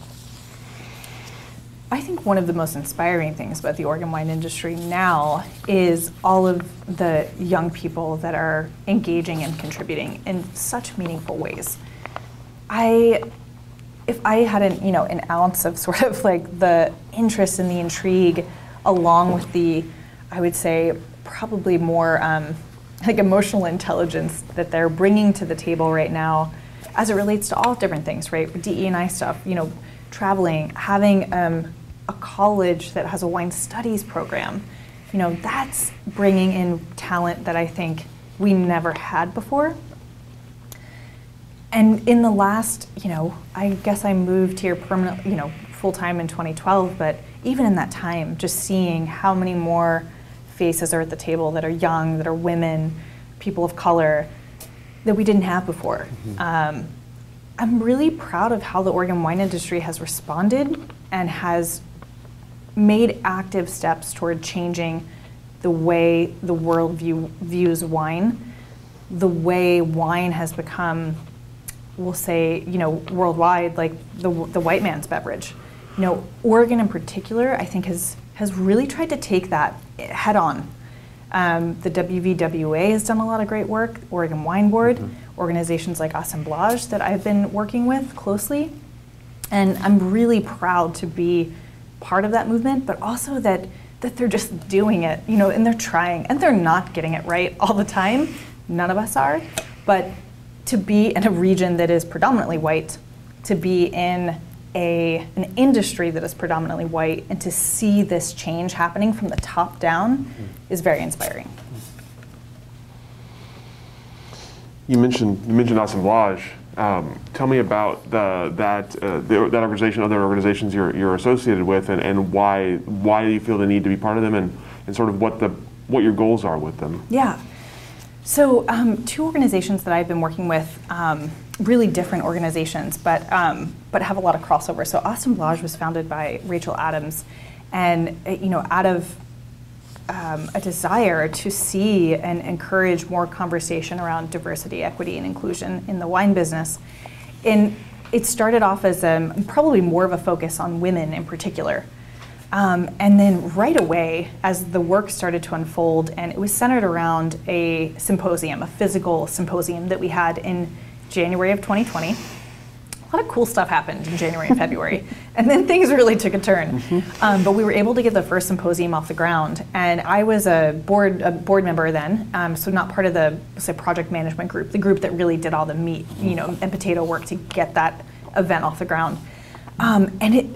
I think one of the most inspiring things about the Oregon wine industry now is all of the young people that are engaging and contributing in such meaningful ways. I if I had an you know an ounce of sort of like the interest and the intrigue, along with the, I would say probably more um, like emotional intelligence that they're bringing to the table right now, as it relates to all different things, right? DE and I stuff, you know, traveling, having um, a college that has a wine studies program, you know, that's bringing in talent that I think we never had before and in the last, you know, I guess I moved here permanently, you know, full time in 2012, but even in that time, just seeing how many more faces are at the table that are young, that are women, people of color, that we didn't have before. Mm-hmm. Um, I'm really proud of how the Oregon wine industry has responded and has made active steps toward changing the way the world view, views wine, the way wine has become we'll say, you know, worldwide, like the, the white man's beverage. You know, Oregon in particular, I think has has really tried to take that head on. Um, the WVWA has done a lot of great work. Oregon Wine Board, mm-hmm. organizations like Assemblage that I've been working with closely, and I'm really proud to be part of that movement. But also that that they're just doing it, you know, and they're trying, and they're not getting it right all the time. None of us are, but to be in a region that is predominantly white, to be in a, an industry that is predominantly white, and to see this change happening from the top down mm-hmm. is very inspiring. You mentioned you mentioned Assemblage. Um, tell me about the, that uh, the, that organization, other organizations you're, you're associated with, and, and why why do you feel the need to be part of them, and, and sort of what the what your goals are with them. Yeah. So, um, two organizations that I've been working with, um, really different organizations, but um, but have a lot of crossover. So, Assemblage was founded by Rachel Adams, and uh, you know, out of um, a desire to see and encourage more conversation around diversity, equity, and inclusion in the wine business. And it started off as um, probably more of a focus on women in particular. Um, and then right away, as the work started to unfold, and it was centered around a symposium, a physical symposium that we had in January of 2020. A lot of cool stuff happened in January and February, and then things really took a turn. Mm-hmm. Um, but we were able to get the first symposium off the ground, and I was a board a board member then, um, so not part of the say project management group, the group that really did all the meat, you know, and potato work to get that event off the ground. Um, and it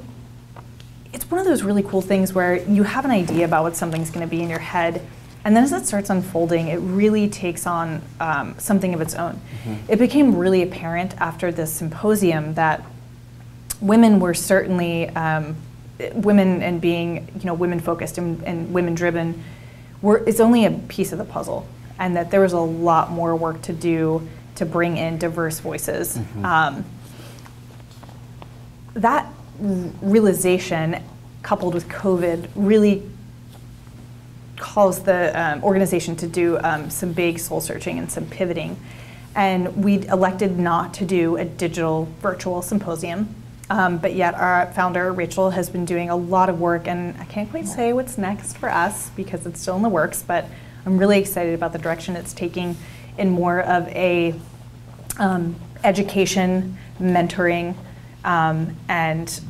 it's one of those really cool things where you have an idea about what something's going to be in your head, and then as it starts unfolding, it really takes on um, something of its own. Mm-hmm. It became really apparent after this symposium that women were certainly um, women and being you know women focused and, and women driven were is only a piece of the puzzle, and that there was a lot more work to do to bring in diverse voices. Mm-hmm. Um, that realization coupled with COVID really calls the um, organization to do um, some big soul searching and some pivoting. And we elected not to do a digital virtual symposium. Um, but yet, our founder, Rachel, has been doing a lot of work, and I can't quite say what's next for us because it's still in the works, but I'm really excited about the direction it's taking in more of a um, education, mentoring, um, and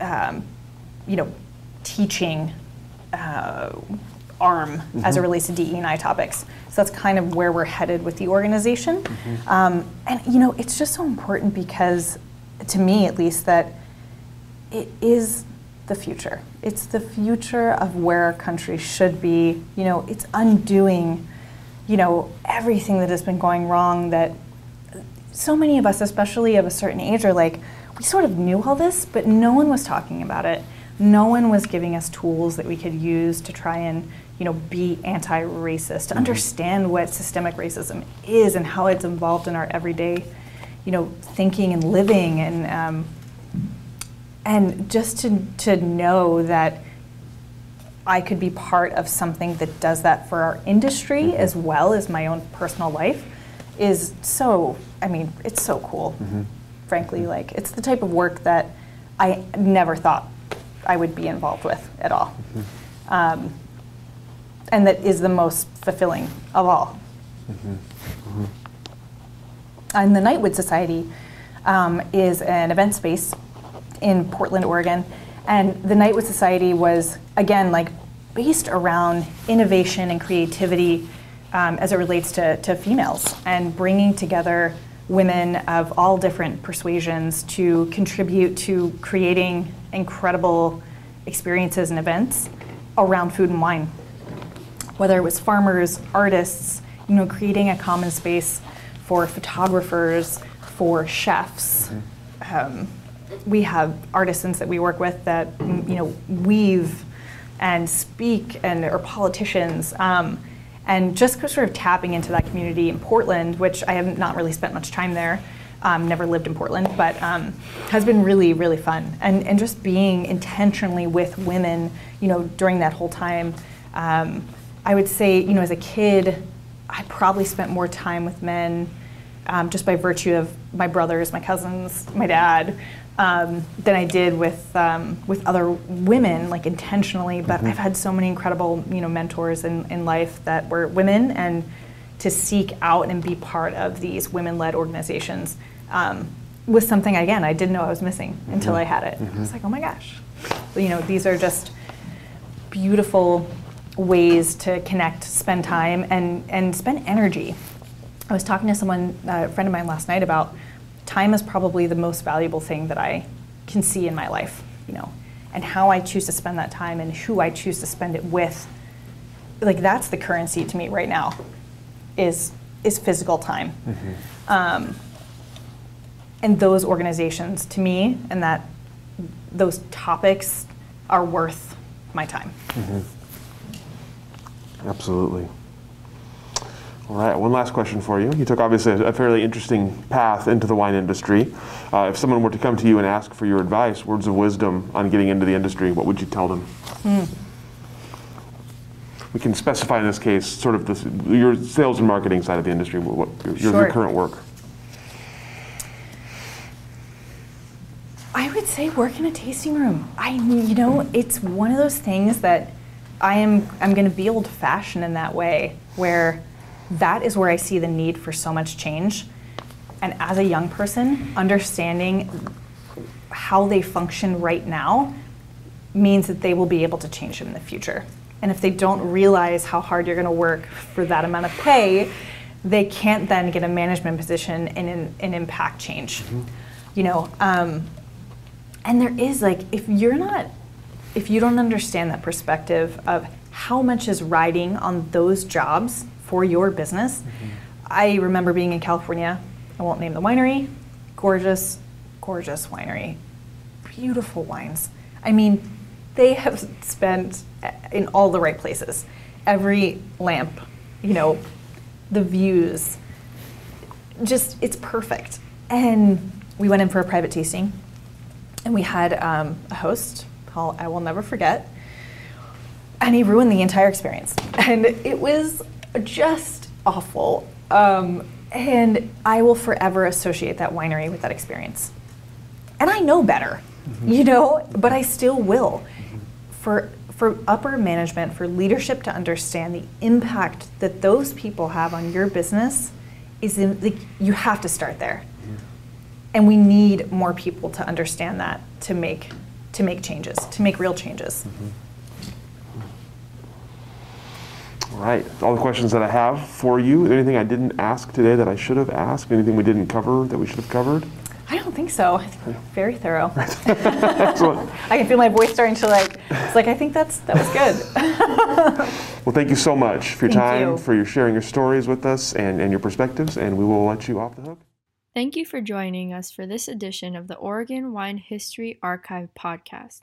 um, you know, teaching uh, arm mm-hmm. as it mm-hmm. relates to DE and I topics. So that's kind of where we're headed with the organization. Mm-hmm. Um, and you know, it's just so important because, to me at least, that it is the future. It's the future of where our country should be. You know, it's undoing, you know, everything that has been going wrong. That so many of us, especially of a certain age, are like, we sort of knew all this, but no one was talking about it. No one was giving us tools that we could use to try and you know, be anti-racist, to mm-hmm. understand what systemic racism is and how it's involved in our everyday, you know, thinking and living, and um, and just to to know that I could be part of something that does that for our industry mm-hmm. as well as my own personal life is so. I mean, it's so cool. Mm-hmm. Frankly, like it's the type of work that I never thought I would be involved with at all. Mm-hmm. Um, and that is the most fulfilling of all. Mm-hmm. Mm-hmm. And the Nightwood Society um, is an event space in Portland, Oregon. And the Nightwood Society was, again, like based around innovation and creativity um, as it relates to, to females and bringing together women of all different persuasions to contribute to creating incredible experiences and events around food and wine whether it was farmers, artists, you know, creating a common space for photographers, for chefs. Um, we have artisans that we work with that you know weave and speak and are politicians. Um, and just sort of tapping into that community in Portland, which I have not really spent much time there, um, never lived in Portland, but um, has been really, really fun. And, and just being intentionally with women, you know, during that whole time, um, I would say, you know, as a kid, I probably spent more time with men um, just by virtue of my brothers, my cousins, my dad, um, than I did with um, with other women, like intentionally. But mm-hmm. I've had so many incredible, you know, mentors in, in life that were women, and to seek out and be part of these women-led organizations um, was something again I didn't know I was missing mm-hmm. until I had it. Mm-hmm. I was like, oh my gosh, you know, these are just beautiful ways to connect, spend time, and, and spend energy. I was talking to someone, a friend of mine last night, about time is probably the most valuable thing that I can see in my life, you know, and how I choose to spend that time and who I choose to spend it with. Like that's the currency to me right now, is is physical time. Mm-hmm. Um, and those organizations, to me, and that those topics are worth my time. Mm-hmm. Absolutely. All right, one last question for you. You took obviously a fairly interesting path into the wine industry. Uh, if someone were to come to you and ask for your advice, words of wisdom on getting into the industry, what would you tell them? Mm. We can specify in this case sort of this, your sales and marketing side of the industry, what, your, sure. your current work. I would say work in a tasting room. I, you know, it's one of those things that I am I'm going to be old fashioned in that way where that is where I see the need for so much change. And as a young person, understanding how they function right now means that they will be able to change in the future. And if they don't realize how hard you're going to work for that amount of pay, they can't then get a management position and, an impact change. Mm-hmm. You know, um, and there is like if you're not if you don't understand that perspective of how much is riding on those jobs for your business, mm-hmm. I remember being in California. I won't name the winery. Gorgeous, gorgeous winery. Beautiful wines. I mean, they have spent in all the right places. Every lamp, you know, the views, just it's perfect. And we went in for a private tasting, and we had um, a host Paul, I will never forget. and he ruined the entire experience. And it was just awful. Um, and I will forever associate that winery with that experience. And I know better, mm-hmm. you know, but I still will. Mm-hmm. For for upper management, for leadership to understand the impact that those people have on your business, is in, like, you have to start there. Mm-hmm. And we need more people to understand that to make to make changes, to make real changes. Mm-hmm. All right, all the questions that I have for you. Anything I didn't ask today that I should have asked? Anything we didn't cover that we should have covered? I don't think so. Very thorough. Excellent. I can feel my voice starting to like. It's like I think that's that was good. well, thank you so much for your thank time, you. for your sharing your stories with us and, and your perspectives, and we will let you off the hook. Thank you for joining us for this edition of the Oregon Wine History Archive podcast.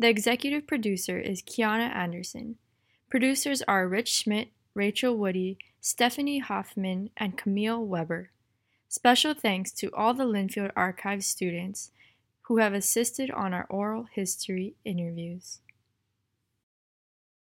The executive producer is Kiana Anderson. Producers are Rich Schmidt, Rachel Woody, Stephanie Hoffman, and Camille Weber. Special thanks to all the Linfield Archive students who have assisted on our oral history interviews.